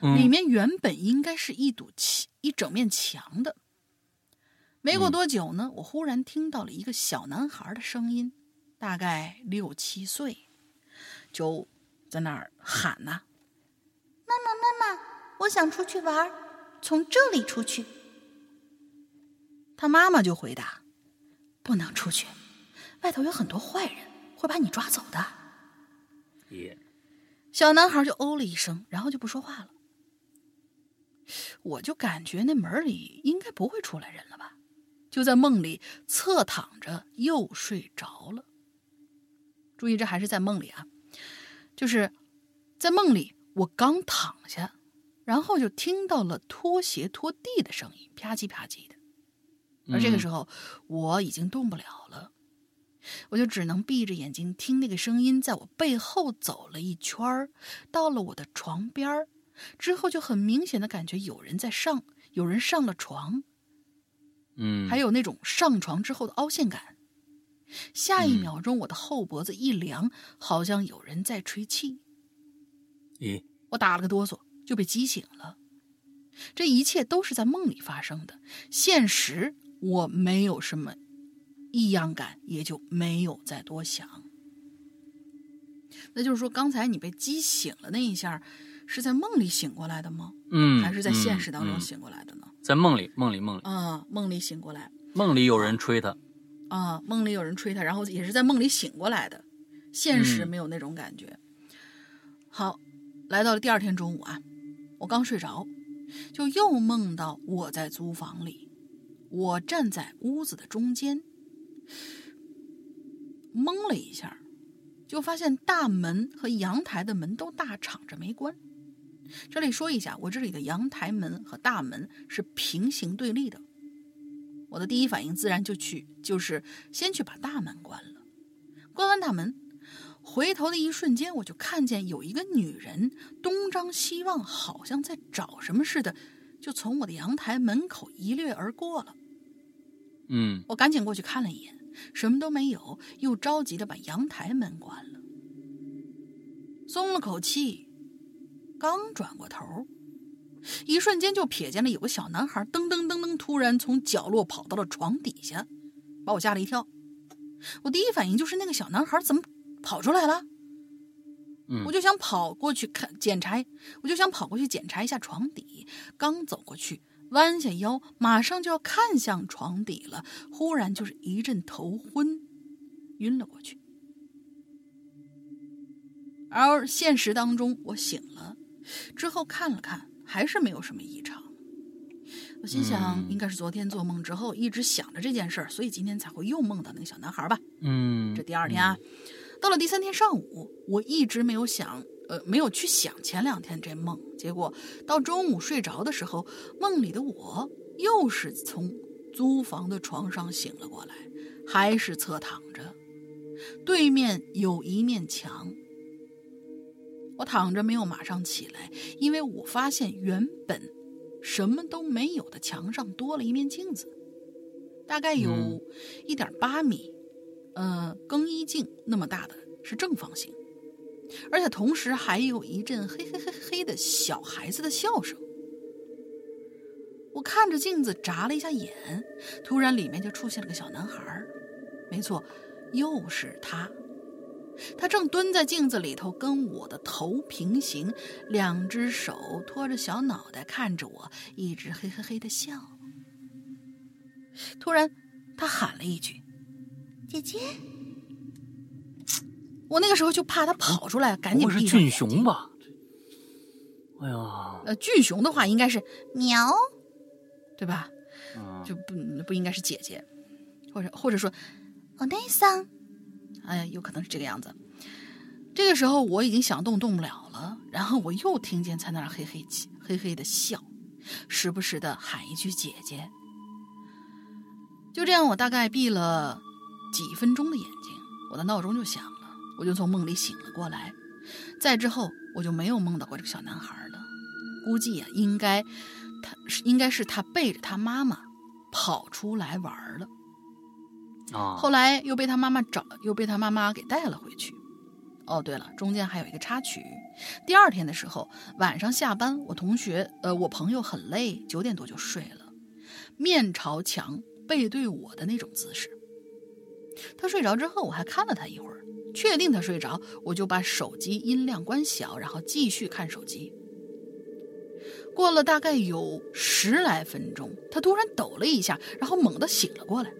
嗯里面原本应该是一堵墙，一整面墙的。没过嗯多久呢，我忽然听到了一个小男孩的声音，大概六七岁，就在那儿喊呐、我想出去玩儿，从这里出去。他妈妈就回答：“不能出去，外头有很多坏人，会把你抓走的。也”小男孩就哦了一声，然后就不说话了。我就感觉那门里应该不会出来人了吧，就在梦里侧躺着又睡着了。注意，这还是在梦里啊，就是在梦里，我刚躺下，然后就听到了拖鞋拖地的声音，啪叽啪叽的。而这个时候，我已经动不了了，我就只能闭着眼睛听那个声音在我背后走了一圈儿，到了我的床边儿之后，就很明显的感觉有人在上，有人上了床，嗯，还有那种上床之后的凹陷感。下一嗯秒钟，我的后脖子一凉，好像有人在吹气，咦，我打了个哆嗦，就被激醒了。这一切都是在梦里发生的，现实我没有什么异样感，也就没有再多想。那就是说，刚才你被激醒了那一下，是在梦里醒过来的吗？嗯，还是在现实当中嗯嗯醒过来的呢？在梦里，梦里，梦里，啊、梦里醒过来梦里有人吹他，啊、梦里有人吹他，然后也是在梦里醒过来的，现实嗯没有那种感觉。好，来到了第二天中午啊，我刚睡着，就又梦到我在租房里，我站在屋子的中间，懵了一下，就发现大门和阳台的门都大敞着没关。这里说一下，我这里的阳台门和大门是平行对立的。我的第一反应自然就去，就是先去把大门关了。关完大门，回头的一瞬间，我就看见有一个女人东张西望，好像在找什么似的，就从我的阳台门口一掠而过了。嗯我赶紧过去看了一眼，什么都没有，又着急的把阳台门关了，松了口气。刚转过头，一瞬间就瞥见了有个小男孩噔噔噔噔，突然从角落跑到了床底下，把我吓了一跳。我第一反应就是那个小男孩怎么跑出来了？嗯我就想跑过去看检查，我就想跑过去检查一下床底。刚走过去，弯下腰，马上就要看向床底了，忽然就是一阵头昏，晕了过去。而现实当中，我醒了之后看了看，还是没有什么异常。我心想，嗯应该是昨天做梦之后一直想着这件事儿，所以今天才会又梦到那个小男孩吧。嗯，这第二天啊，到了第三天上午，我一直没有想，呃，没有去想前两天这梦。结果到中午睡着的时候，梦里的我又是从租房的床上醒了过来，还是侧躺着，对面有一面墙。我躺着没有马上起来，因为我发现原本什么都没有的墙上多了一面镜子，大概有嗯一点八米，呃，更衣镜那么大的是正方形，而且同时还有一阵嘿嘿嘿嘿的小孩子的笑声。我看着镜子眨了一下眼，突然里面就出现了个小男孩儿，没错，又是他。他正蹲在镜子里头，跟我的头平行，两只手托着小脑袋看着我，一直嘿嘿嘿的笑。突然，他喊了一句：“姐姐，我那个时候就怕他跑出来，赶紧不会是俊闭上眼睛雄吧？ 哎呀，呃，巨熊的话应该是喵，对吧？嗯就不不应该是姐姐，或者或者说，お姉さん。 哎，有可能是这个样子。这个时候我已经想动动不了了，然后我又听见在那儿嘿嘿气嘿嘿的笑，时不时的喊一句“姐姐”。就这样，我大概闭了几分钟的眼睛，我的闹钟就响了，我就从梦里醒了过来。再之后，我就没有梦到过这个小男孩了。估计呀、应该他是应该是他背着他妈妈跑出来玩了。啊，后来又被他妈妈找，又被他妈妈给带了回去。哦，对了，中间还有一个插曲。第二天的时候，晚上下班，我同学，呃，我朋友很累，九点多就睡了，面朝墙，背对我的那种姿势。他睡着之后，我还看了他一会儿，确定他睡着，我就把手机音量关小，然后继续看手机。过了大概有十来分钟，他突然抖了一下，然后猛地醒了过来。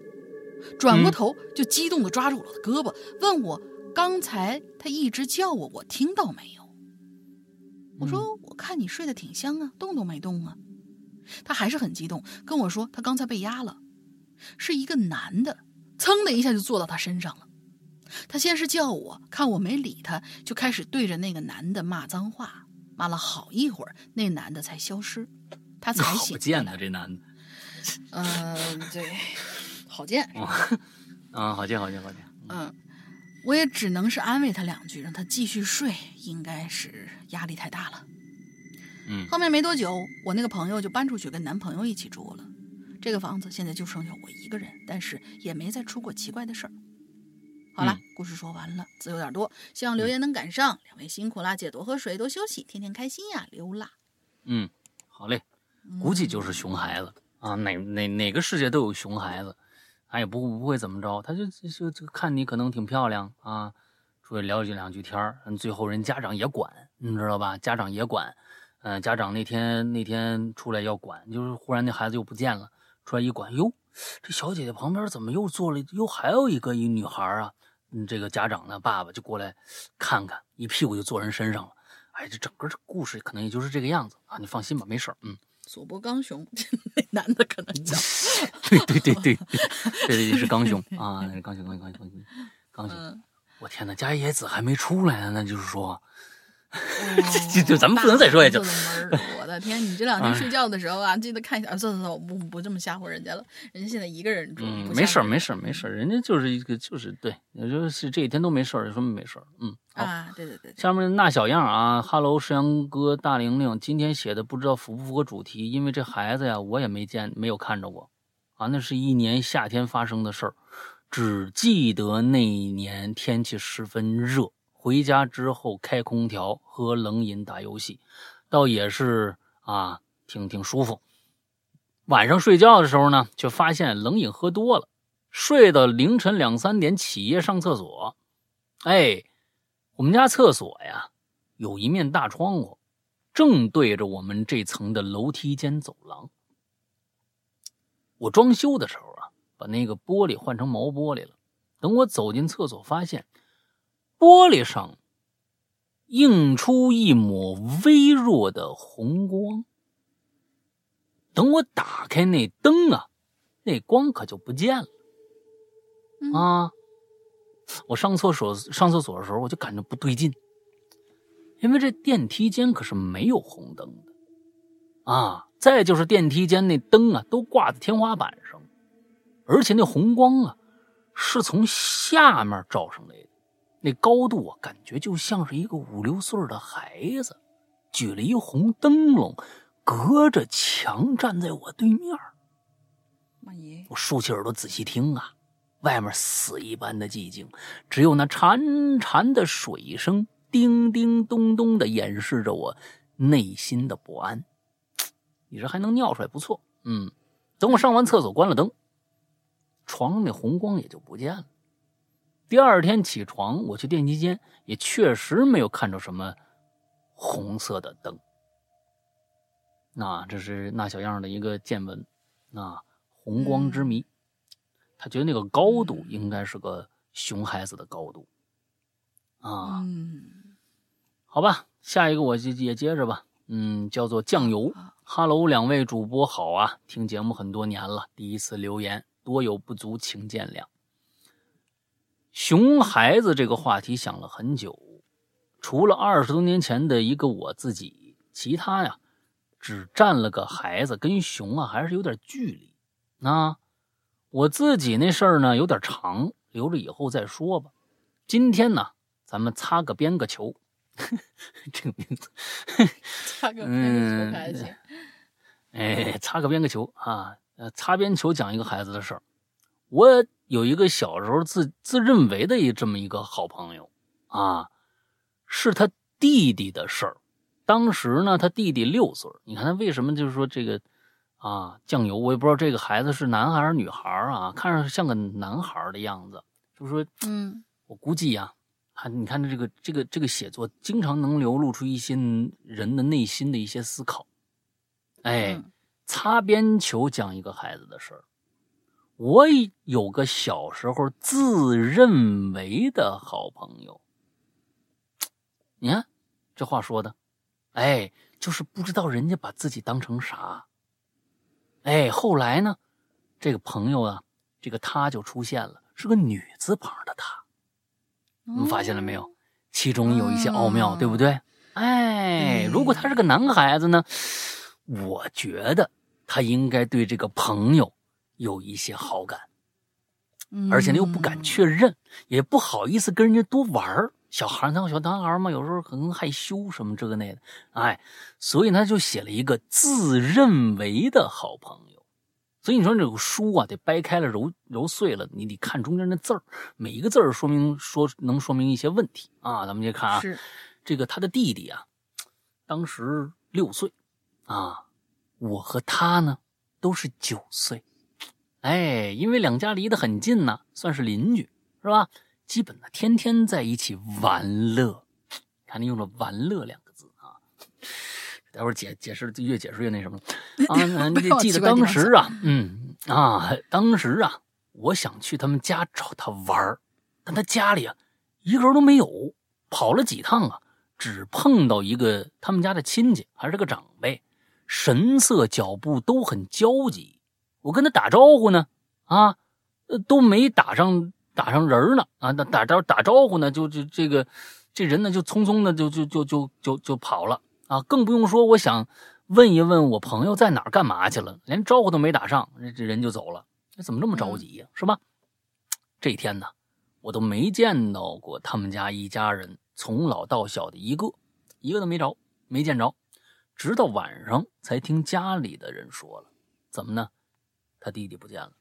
转过嗯头就激动地抓住我的胳膊，问我刚才他一直叫我，我听到没有？我说我看你睡得挺香啊，动都没动啊。他还是很激动，跟我说他刚才被压了，是一个男的，噌的一下就坐到他身上了。他先是叫我，看我没理他，就开始对着那个男的骂脏话，骂了好一会儿，那男的才消失，他才醒过好贱呐，来。这男的嗯、对，好贱。啊，好贱，好贱，好贱。嗯，我也只能是安慰他两句，让他继续睡，应该是压力太大了。嗯后面没多久，我那个朋友就搬出去跟男朋友一起住了。这个房子现在就剩下我一个人，但是也没再出过奇怪的事儿。好了，嗯故事说完了，字有点多，希望留言能赶上。两位辛苦啦，姐多喝水，多休息，天天开心呀，刘辣。嗯，好嘞，估计就是熊孩子啊，哪哪哪个世界都有熊孩子，他也不不会怎么着，他就就就看你可能挺漂亮啊，出去聊几两句天儿，最后人家长也管，你知道吧？家长也管，嗯、家长那天那天出来要管，就是忽然那孩子又不见了，出来一管，哟，这小姐姐旁边怎么又坐了又还有一个一女孩啊？嗯，这个家长呢，爸爸就过来看看，一屁股就坐人身上了。哎，这整个这故事可能也就是这个样子啊，你放心吧，没事儿。嗯，索博刚雄，那男的可能叫。对对对对对，对对是刚雄 啊，那是刚雄刚雄刚雄刚雄我天哪，加野子还没出来呢，那就是说，这就咱们不能再说下去我的天，你这两天睡觉的时候啊，记得看一下。啊，走走走，不不这么吓唬人家了。人家现在一个人住，嗯，没事儿没事儿没事儿，人家就是一个就是对，也就是这几天都没事儿，说明没事儿。嗯，好。啊，对对对，对下面那小样啊哈喽，石阳哥、大玲玲，今天写的不知道符不符合主题，因为这孩子呀，我也没见，没有看着过，啊，那是一年夏天发生的事儿，只记得那一年天气十分热，回家之后开空调、喝冷饮、打游戏，倒也是啊，挺挺舒服。晚上睡觉的时候呢，却发现冷饮喝多了，睡到凌晨两三点起夜上厕所，哎。我们家厕所呀，有一面大窗户，正对着我们这层的楼梯间走廊。我装修的时候啊，把那个玻璃换成毛玻璃了。等我走进厕所，发现玻璃上映出一抹微弱的红光。等我打开那灯啊，那光可就不见了。嗯啊，我上厕所上厕所的时候，我就感觉不对劲，因为这电梯间可是没有红灯的啊。再就是电梯间那灯啊，都挂在天花板上，而且那红光啊，是从下面照上来的，那高度啊，感觉就像是一个五六岁的孩子举了一红灯笼，隔着墙站在我对面。妈耶，我竖起耳朵仔细听啊，外面死一般的寂静，只有那潺潺的水声叮叮咚咚的掩饰着我内心的不安。你这还能尿出来，不错。嗯，等我上完厕所关了灯，床上那红光也就不见了。第二天起床，我去电梯间，也确实没有看着什么红色的灯。那这是那小样的一个见闻，那，红光之谜。他觉得那个高度应该是个熊孩子的高度，啊，嗯，好吧，下一个我就也接着吧。嗯，叫做酱油。啊哈喽，两位主播好啊！听节目很多年了，第一次留言，多有不足，请见谅。熊孩子这个话题想了很久，除了二十多年前的一个我自己，其他呀，只占了个孩子，跟熊啊还是有点距离。那我自己那事儿呢，有点长，留着以后再说吧。今天呢，咱们擦个边个球，这个名字。擦个边个球还行。哎，擦个边个球啊！呃，擦边球讲一个孩子的事儿。我有一个小时候自自认为的一这么一个好朋友啊，是他弟弟的事儿。当时呢，他弟弟六岁。你看他为什么就是说这个啊酱油？我也不知道这个孩子是男孩还是女孩啊，看上去像个男孩的样子。就是说，嗯我估计呀、啊，你看这个这个这个写作，经常能流露出一些人的内心的一些思考。哎，嗯擦边球讲一个孩子的事儿。我有个小时候自认为的好朋友，你看这话说的，哎，就是不知道人家把自己当成啥。哎，后来呢，这个朋友啊，这个他就出现了，是个女字旁的她。你们发现了没有？其中有一些奥妙，嗯对不对？哎，如果他是个男孩子呢，我觉得他应该对这个朋友有一些好感，嗯而且呢又不敢确认，也不好意思跟人家多玩儿。小孩儿，那小男孩儿嘛，有时候可能害羞什么这个那的，哎，所以他就写了一个自认为的好朋友。所以你说这个书啊，得掰开了揉揉碎了，你得看中间的字儿，每一个字儿说明说能说明一些问题啊。咱们就看啊，是这个他的弟弟啊，当时六岁啊，我和他呢都是九岁，哎，因为两家离得很近呢，算是邻居，是吧？基本呢天天在一起玩乐，看你用了“玩乐”两个字啊。待会儿解解释越解释越那什么 啊！你记得当时啊，嗯啊，当时啊，我想去他们家找他玩儿但他家里啊一个人都没有，跑了几趟啊，只碰到一个他们家的亲戚，还是个长辈，神色脚步都很焦急。我跟他打招呼呢，啊，呃都没打上打上人呢，啊，打打招打招呼呢，就就这个这人呢就匆匆的就就就就就就跑了啊，更不用说我想问一问我朋友在哪儿干嘛去了，连招呼都没打上，这这人就走了，这怎么这么着急呀、是吧？这一天呢，我都没见到过他们家一家人从老到小的一个，一个都没着，没见着。直到晚上才听家里的人说了，怎么呢？他弟弟不见了，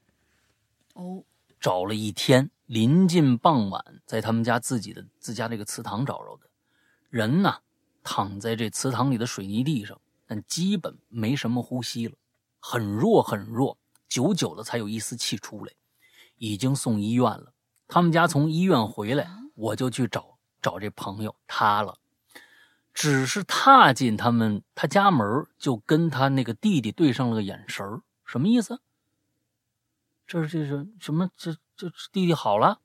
哦，找了一天，临近傍晚，在他们家自己的自家这个祠堂找着的。人呢，躺在这祠堂里的水泥地上，但基本没什么呼吸了，很弱很弱，久久的才有一丝气出来，已经送医院了。他们家从医院回来，我就去找找这朋友他了。只是踏进他们他家门，就跟他那个弟弟对上了个眼神儿什么意思？这是这是什么？这这弟弟好了，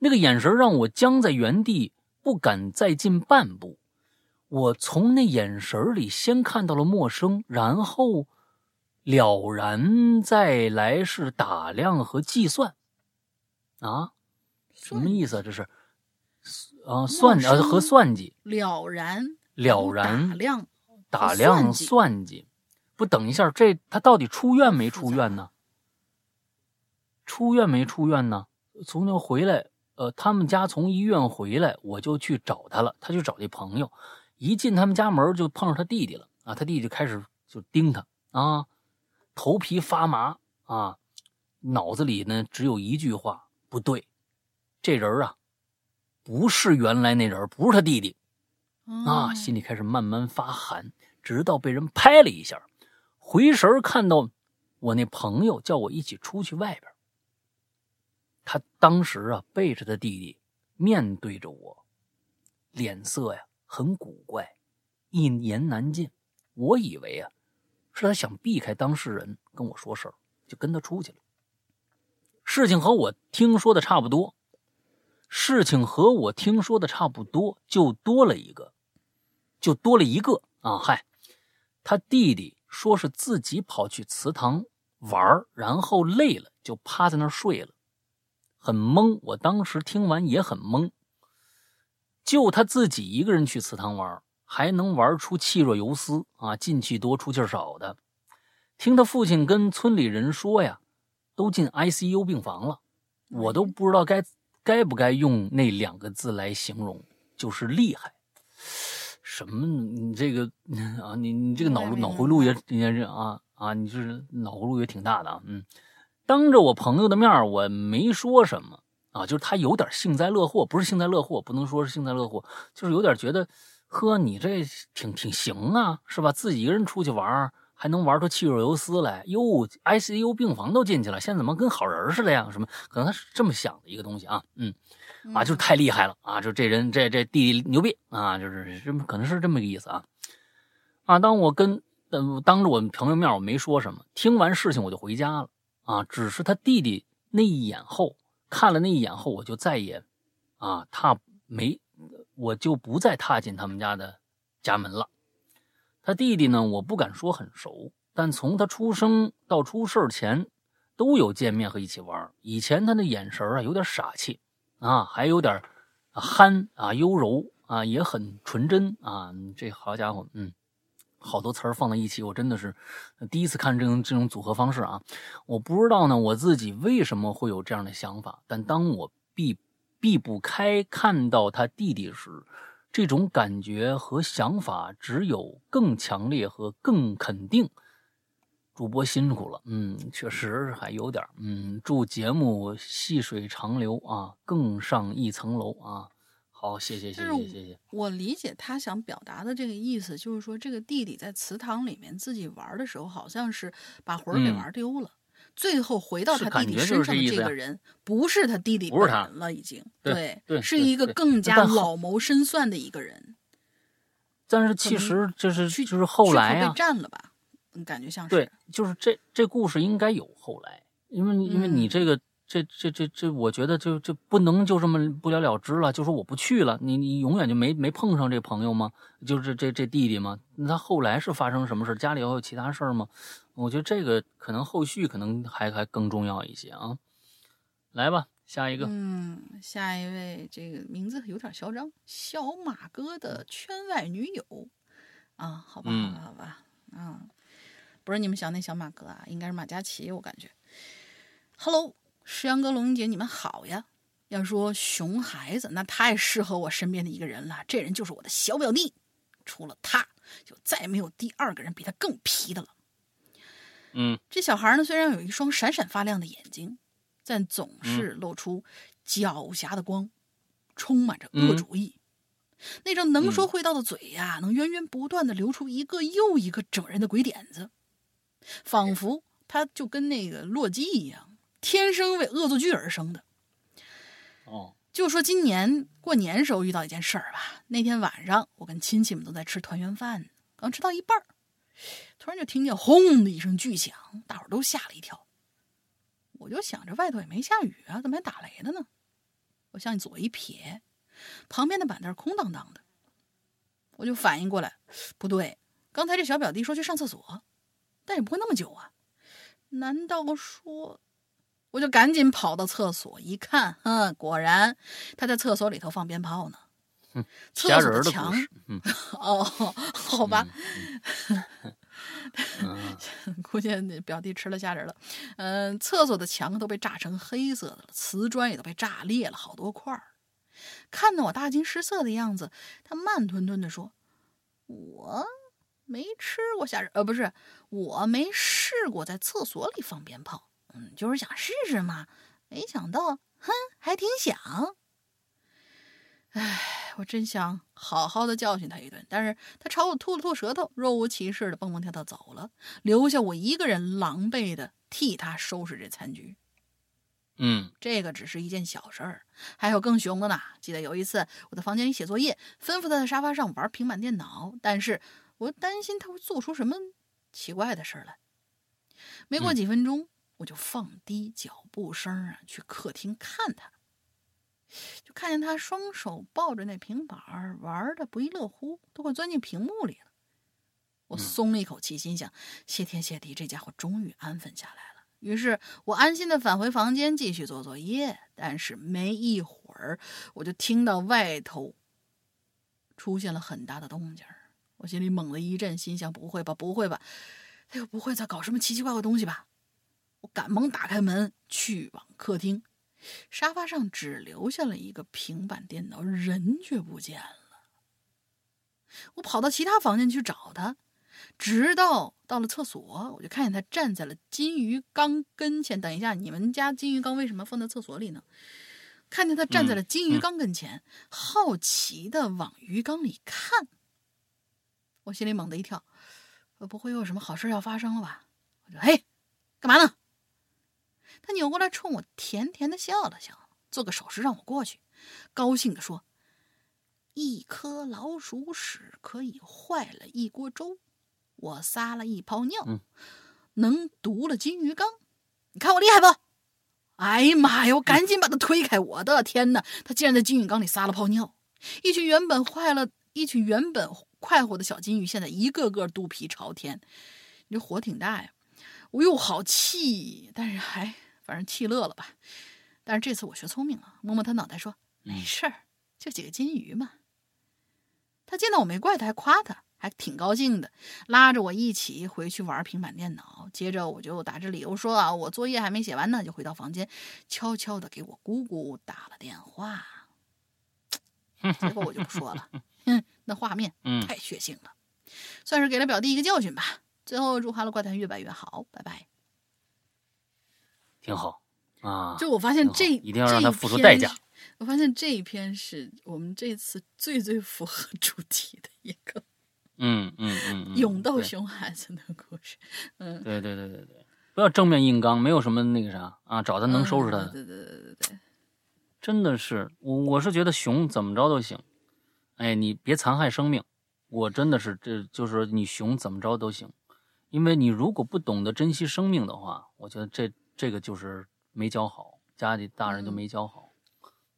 那个眼神让我僵在原地，不敢再进半步。我从那眼神里先看到了陌生，然后了然，再来是打量和计算。啊，什么意思啊？这是啊，算啊和算计。了然了然打量打量算计算计，不等一下，这他到底出院没出院呢？出院没出院呢？从那回来，呃，他们家从医院回来，我就去找他了。他去找那朋友，一进他们家门就碰上他弟弟了啊！他弟弟就开始就盯他啊，头皮发麻啊，脑子里呢只有一句话：不对，这人啊，不是原来那人，不是他弟弟。啊，哦心里开始慢慢发寒，直到被人拍了一下，回神看到我那朋友叫我一起出去外边儿。他当时啊背着他弟弟，面对着我，脸色呀很古怪，一言难尽。我以为啊是他想避开当事人跟我说事儿，就跟他出去了。事情和我听说的差不多，事情和我听说的差不多，就多了一个，就多了一个啊！嗨，他弟弟说是自己跑去祠堂玩，然后累了就趴在那儿睡了，很懵。我当时听完也很懵，就他自己一个人去祠堂玩，还能玩出气若游丝啊，进气多出气少的。听他父亲跟村里人说呀，都进 ICU 病房了，我都不知道该该不该用那两个字来形容，就是厉害。什么？你这个啊，你你这个脑脑回路也也是啊啊，你就是脑回路也挺大的啊。嗯，当着我朋友的面，我没说什么啊，就是他有点幸灾乐祸，不是幸灾乐祸，不能说是幸灾乐祸，就是有点觉得，呵，你这挺挺行啊，是吧？自己一个人出去玩，还能玩出气若游丝来，哟，ICU 病房都进去了，现在怎么跟好人似的呀？什么？可能他是这么想的一个东西啊，嗯。啊，就是太厉害了啊！就这人，这这弟弟牛逼啊！就是这么可能是这么个意思啊。啊，当我跟呃当着我朋友面，我没说什么。听完事情我就回家了啊。只是他弟弟那一眼后，看了那一眼后，我就再也啊踏没，我就不再踏进他们家的家门了。他弟弟呢，我不敢说很熟，但从他出生到出事前都有见面和一起玩。以前他那眼神啊，有点傻气。啊，还有点憨啊，优柔啊，也很纯真啊。这好家伙，嗯，好多词儿放在一起，我真的是第一次看这种这种组合方式啊。我不知道呢，我自己为什么会有这样的想法，但当我避避不开看到他弟弟时，这种感觉和想法只有更强烈和更肯定。主播辛苦了，嗯，确实还有点嗯，祝节目细水长流啊，更上一层楼啊！好，谢谢谢谢谢谢。我理解他想表达的这个意思，就是说这个弟弟在祠堂里面自己玩的时候，好像是把魂给玩丢了，最后回到他弟弟身上的这个人，不是他弟弟本人了，已经对对，是一个更加老谋深算的一个人。但是其实就是就是后来啊，被占了吧。感觉像是对，就是这这故事应该有后来，因为因为你这个这这这这，我觉得就就不能就这么不了了之了，就说我不去了，你你永远就没没碰上这朋友吗？就是这这弟弟吗？那他后来是发生什么事？家里还有其他事儿吗？我觉得这个可能后续可能还还更重要一些啊。来吧，下一个，嗯，下一位，这个名字有点嚣张，小马哥的圈外女友啊，好吧，好吧，好吧，啊。不是你们想那小马哥啊，应该是马嘉祺，我感觉。Hello，石阳哥、龙英姐，你们好呀！要说熊孩子，那太适合我身边的一个人了，这人就是我的小表弟。除了他，就再没有第二个人比他更皮的了。嗯，这小孩呢，虽然有一双闪闪发亮的眼睛，但总是露出狡黠的光，充满着恶主意。那张能说会道的嘴呀，能源源不断的流出一个又一个整人的鬼点子。仿佛他就跟那个洛基一样，天生为恶作剧而生的。哦，就说今年过年时候遇到一件事儿吧。那天晚上，我跟亲戚们都在吃团圆饭，刚吃到一半儿突然就听见轰的一声巨响，大伙儿都吓了一跳。我就想着外头也没下雨啊，怎么还打雷了呢？我向左一瞥，旁边的板凳空荡荡的，我就反应过来，不对，刚才这小表弟说去上厕所。但也不会那么久啊！难道说，我就赶紧跑到厕所一看，嗯，果然他在厕所里头放鞭炮呢。厕所的墙，哦，好吧，估计表弟吃了虾仁了。嗯，厕所的墙都被炸成黑色的了，瓷砖也都被炸裂了好多块儿。看到我大惊失色的样子，他慢吞吞的说：“我。”没吃过虾仁，呃，不是，我没试过在厕所里放鞭炮，嗯，就是想试试嘛。没想到，哼，还挺想。哎，我真想好好的教训他一顿，但是他朝我吐了吐舌头，若无其事的蹦蹦跳跳走了，留下我一个人狼狈的替他收拾这残局。嗯，这个只是一件小事儿，还有更熊的呢。记得有一次我在房间里写作业，吩咐他在沙发上玩平板电脑，但是。我担心他会做出什么奇怪的事来。没过几分钟，我就放低脚步声啊，去客厅看他，就看见他双手抱着那平板玩的不亦乐乎，都快钻进屏幕里了。我松了一口气，心想：谢天谢地，这家伙终于安分下来了。于是我安心的返回房间继续做作业。但是没一会儿，我就听到外头出现了很大的动静。我心里猛地一震，心想：不会吧，不会吧，他又不会在搞什么奇奇怪怪东西吧？我赶忙打开门，去往客厅。沙发上只留下了一个平板电脑，人却不见了。我跑到其他房间去找他，直到到了厕所，我就看见他站在了金鱼缸跟前。等一下，你们家金鱼缸为什么放在厕所里呢？看见他站在了金鱼缸跟前，好奇的往鱼缸里看。我心里猛地一跳，呃，不会又有什么好事要发生了吧？我就：“嘿，干嘛呢？”他扭过来冲我甜甜的笑了笑，做个手势让我过去，高兴地说：“一颗老鼠屎可以坏了一锅粥，我撒了一泡尿，嗯能毒了金鱼缸，你看我厉害不？”哎呀妈呀！我赶紧把他推开。我的天哪！他竟然在金鱼缸里撒了泡尿。一群原本坏了，一群原本快活的小金鱼，现在一个个肚皮朝天。你这火挺大呀！我又好气，但是还反正气乐了吧。但是这次我学聪明了，摸摸他脑袋说：“没事儿，就几个金鱼嘛。”他见到我没怪他，还夸他，还挺高兴的，拉着我一起回去玩平板电脑。接着我就打着理由说啊，我作业还没写完呢，就回到房间，悄悄的给我姑姑打了电话。结果我就不说了，哼，那画面嗯太血腥了，算是给了表弟一个教训吧。最后祝《哈喽怪谈》越办越好，拜拜。挺好啊。就我发现这一定要让他付出代价。我发现这一篇是我们这次最最符合主题的一个嗯嗯嗯嗯，勇斗熊孩子的故事。嗯，对对对对对，不要正面硬刚，没有什么那个啥啊，找他能收拾他的。对对对对对，真的是，我我是觉得熊怎么着都行，哎，你别残害生命。我真的是，这就是你熊怎么着都行，因为你如果不懂得珍惜生命的话，我觉得这这个就是没教好，家里大人就没教好。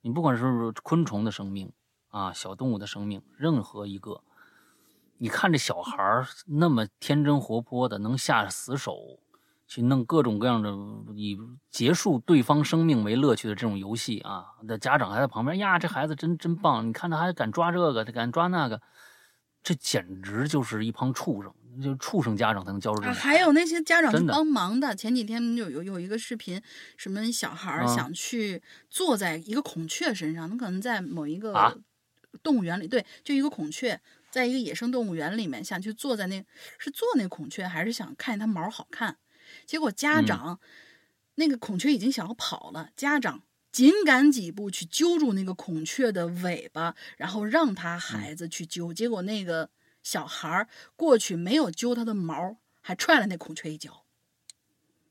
你不管是昆虫的生命啊，小动物的生命，任何一个，你看这小孩儿那么天真活泼的，能下死手去弄各种各样的以结束对方生命为乐趣的这种游戏啊，那家长还在旁边呀，这孩子真真棒，你看他还敢抓这个，他敢抓那个，这简直就是一帮畜生，就畜生家长才能教出这啊，种。还有那些家长去帮忙的。前几天有有有一个视频，什么小孩想去坐在一个孔雀身上，他可能在某一个啊动物园里，对，就一个孔雀，在一个野生动物园里面，想去坐在那，是坐那孔雀，还是想看见它毛好看？结果家嗯长、那个孔雀已经想要跑了，家长紧赶几步去揪住那个孔雀的尾巴，然后让他孩子去揪。结果那个小孩儿过去没有揪他的毛，还踹了那孔雀一脚。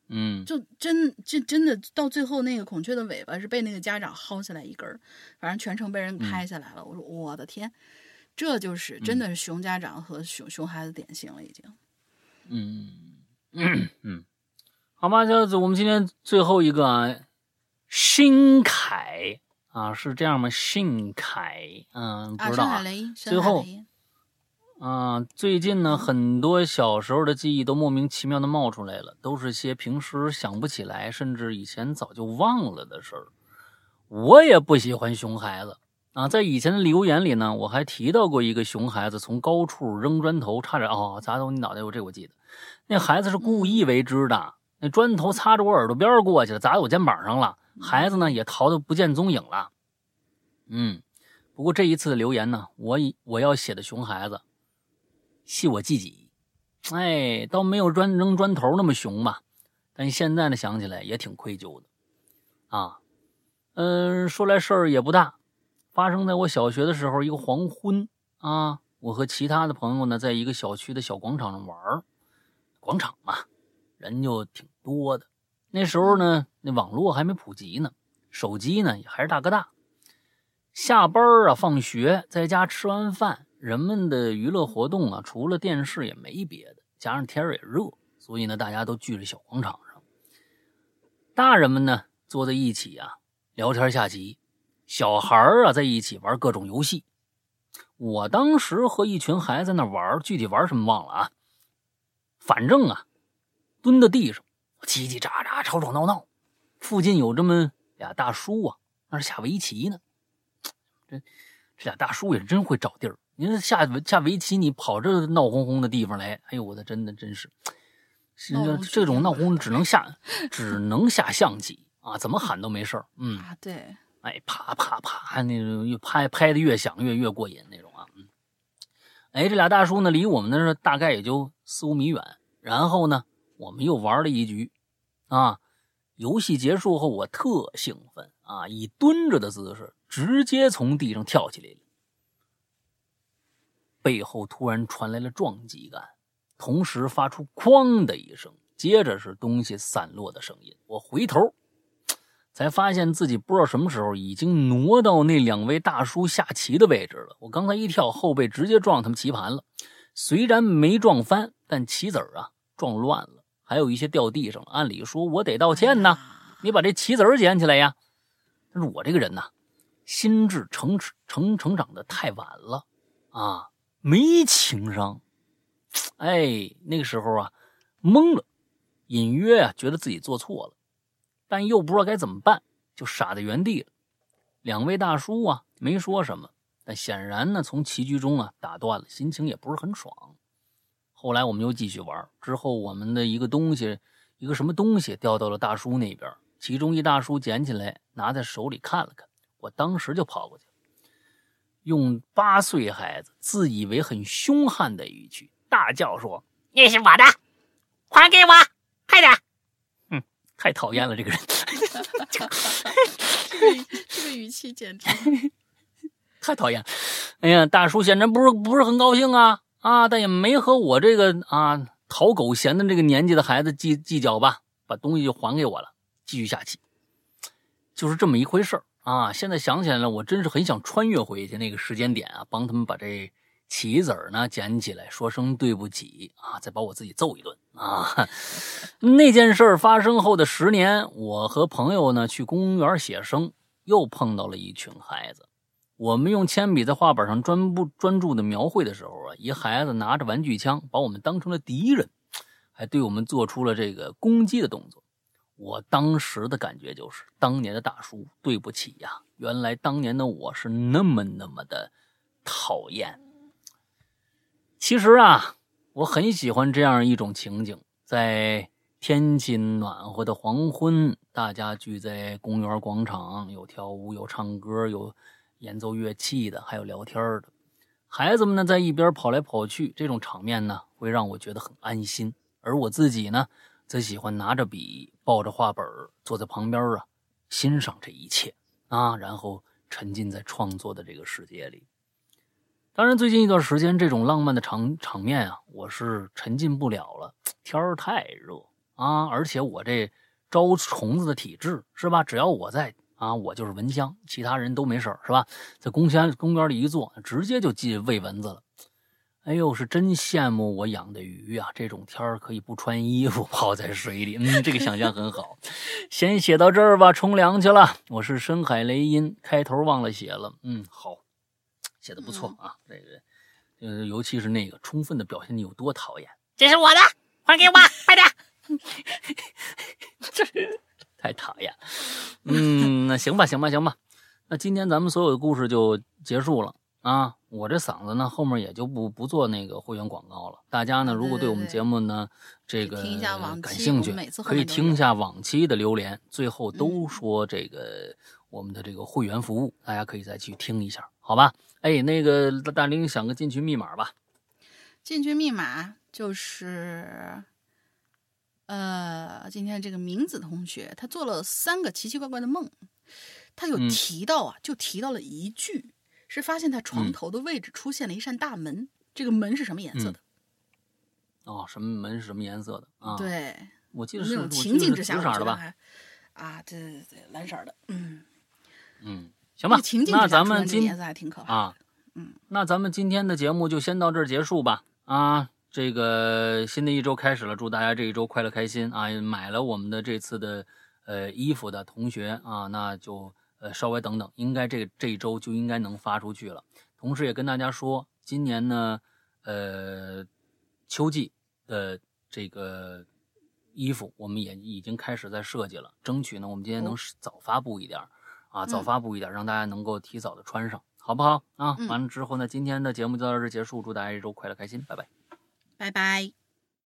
嗯，就真就真的到最后，那个孔雀的尾巴是被那个家长薅下来一根儿，反正全程被人拍下来了。我说我的天，这就是真的是熊家长和熊熊孩子典型了，已经。嗯嗯嗯，好吧，就是我们今天最后一个啊，新凯啊，是这样吗？新凯，嗯，不啊，知道最后海雷啊，最近呢，很多小时候的记忆都莫名其妙的冒出来了，都是些平时想不起来，甚至以前早就忘了的事儿。我也不喜欢熊孩子啊，在以前的留言里呢，我还提到过一个熊孩子从高处扔砖头，差点哦砸到你脑袋，我这我记得。那孩子是故意为之的，那砖头擦着我耳朵边过去了，砸在我肩膀上了。孩子呢也逃得不见踪影了。嗯，不过这一次的留言呢，我以我要写的熊孩子。系我自己，哎，倒没有砖扔砖头那么熊吧，但现在呢想起来也挺愧疚的，啊，嗯，说来事儿也不大，发生在我小学的时候，一个黄昏啊，我和其他的朋友呢，在一个小区的小广场上玩广场嘛，人就挺多的。那时候呢，那网络还没普及呢，手机呢也还是大哥大。下班啊，放学在家吃完饭。人们的娱乐活动啊，除了电视也没别的，加上天儿也热，所以呢，大家都聚在小广场上。大人们呢坐在一起啊，聊天下棋；小孩啊在一起玩各种游戏。我当时和一群孩子在那玩，具体玩什么忘了啊。反正啊，蹲在地上，叽叽喳喳，吵吵闹闹。附近有这么俩大叔啊，那是下围棋呢。这这俩大叔也真会找地儿。你说下下围棋，你跑这闹哄哄的地方来，哎呦我的真的真是，是这种闹哄是挺只能下 只能下象棋啊，怎么喊都没事儿。嗯，啊，对，哎，啪啪啪，那种越拍拍的越响越越过瘾那种啊。嗯，哎，这俩大叔呢，离我们那儿大概也就四五米远。然后呢，我们又玩了一局，啊，游戏结束后，我特兴奋啊，以蹲着的姿势直接从地上跳起来了。背后突然传来了撞击感，同时发出“哐”的一声，接着是东西散落的声音。我回头，才发现自己不知道什么时候已经挪到那两位大叔下棋的位置了。我刚才一跳，后背直接撞他们棋盘了，虽然没撞翻，但棋子啊撞乱了，还有一些掉地上了。按理说我得道歉呐，你把这棋子儿捡起来呀。但是我这个人呐，心智成成成长的太晚了啊，没情商。哎，那个时候啊，懵了，隐约啊觉得自己做错了。但又不知道该怎么办，就傻在原地了。两位大叔啊，没说什么，但显然呢，从棋局中啊打断了，心情也不是很爽。后来我们又继续玩，之后我们的一个东西，一个什么东西掉到了大叔那边，其中一大叔捡起来，拿在手里看了看，我当时就跑过去了，用八岁孩子自以为很凶悍的语气大叫说：“那是我的，还给我，快点！嗯太讨厌了，这个人。”这个这个语气简直 太讨厌了。哎呀，大叔显然不是不是很高兴啊啊，但也没和我这个啊讨狗嫌的这个年纪的孩子计计较吧，把东西就还给我了，继续下棋，就是这么一回事儿啊。现在想起来了，我真是很想穿越回去那个时间点啊，帮他们把这棋子儿呢捡起来，说声对不起啊，再把我自己揍一顿啊。那件事发生后的十年，我和朋友呢去公园写生，又碰到了一群孩子。我们用铅笔在画板上专不专注的描绘的时候啊，一孩子拿着玩具枪把我们当成了敌人，还对我们做出了这个攻击的动作。我当时的感觉就是，当年的大叔，对不起呀，原来当年的我是那么那么的讨厌。其实啊，我很喜欢这样一种情景，在天气暖和的黄昏，大家聚在公园广场，有跳舞，有唱歌，有演奏乐器的，还有聊天的。孩子们呢，在一边跑来跑去，这种场面呢，会让我觉得很安心。而我自己呢，则喜欢拿着笔，抱着画本，坐在旁边啊，欣赏这一切啊，然后沉浸在创作的这个世界里。当然，最近一段时间，这种浪漫的场场面啊，我是沉浸不了了。天儿太热啊，而且我这招虫子的体质是吧？只要我在啊，我就是蚊香，其他人都没事儿是吧？在公园公园里一坐，直接就进喂蚊子了。哎呦，是真羡慕我养的鱼啊！这种天儿可以不穿衣服 泡在水里，嗯，这个想象很好。先写到这儿吧，冲凉去了。我是深海雷音，开头忘了写了，嗯，好，写的不错啊。这个，呃，尤其是那个，充分的表现你有多讨厌。这是我的，还给我，快点！太讨厌。嗯，那行吧，行吧，行吧。那今天咱们所有的故事就结束了啊。我这嗓子呢，后面也就不不做那个会员广告了。大家呢，如果对我们节目呢这个听一下往期感兴趣可以听一下往期的榴莲，最后都嗯说这个我们的这个会员服务，大家可以再去听一下，好吧？哎，那个大大玲想个进群密码吧。进群密码就是，呃，今天这个明子同学他做了三个奇奇怪怪的梦，他有嗯提到啊，就提到了一句，是发现他床嗯头的位置出现了一扇大门，这个门是什么颜色的？哦，什么门是什么颜色的啊？，对，我记得是那种情景之下，的吧？啊，对对对，蓝色的，嗯，嗯，行吧那个情。景那咱们今出现这个颜色还挺可怕的。啊，嗯，那咱们今天的节目就先到这儿结束吧。啊，这个新的一周开始了，祝大家这一周快乐开心啊！买了我们的这次的呃衣服的同学啊，那就呃稍微等等，应该这这一周就应该能发出去了。同时也跟大家说，今年呢，呃，秋季的这个衣服我们也已经开始在设计了，争取呢我们今天能哦早发布一点儿啊，早嗯发布一点儿，让大家能够提早的穿上，好不好啊？嗯完了之后呢，今天的节目就到这儿结束，祝大家一周快乐开心，拜拜。拜拜。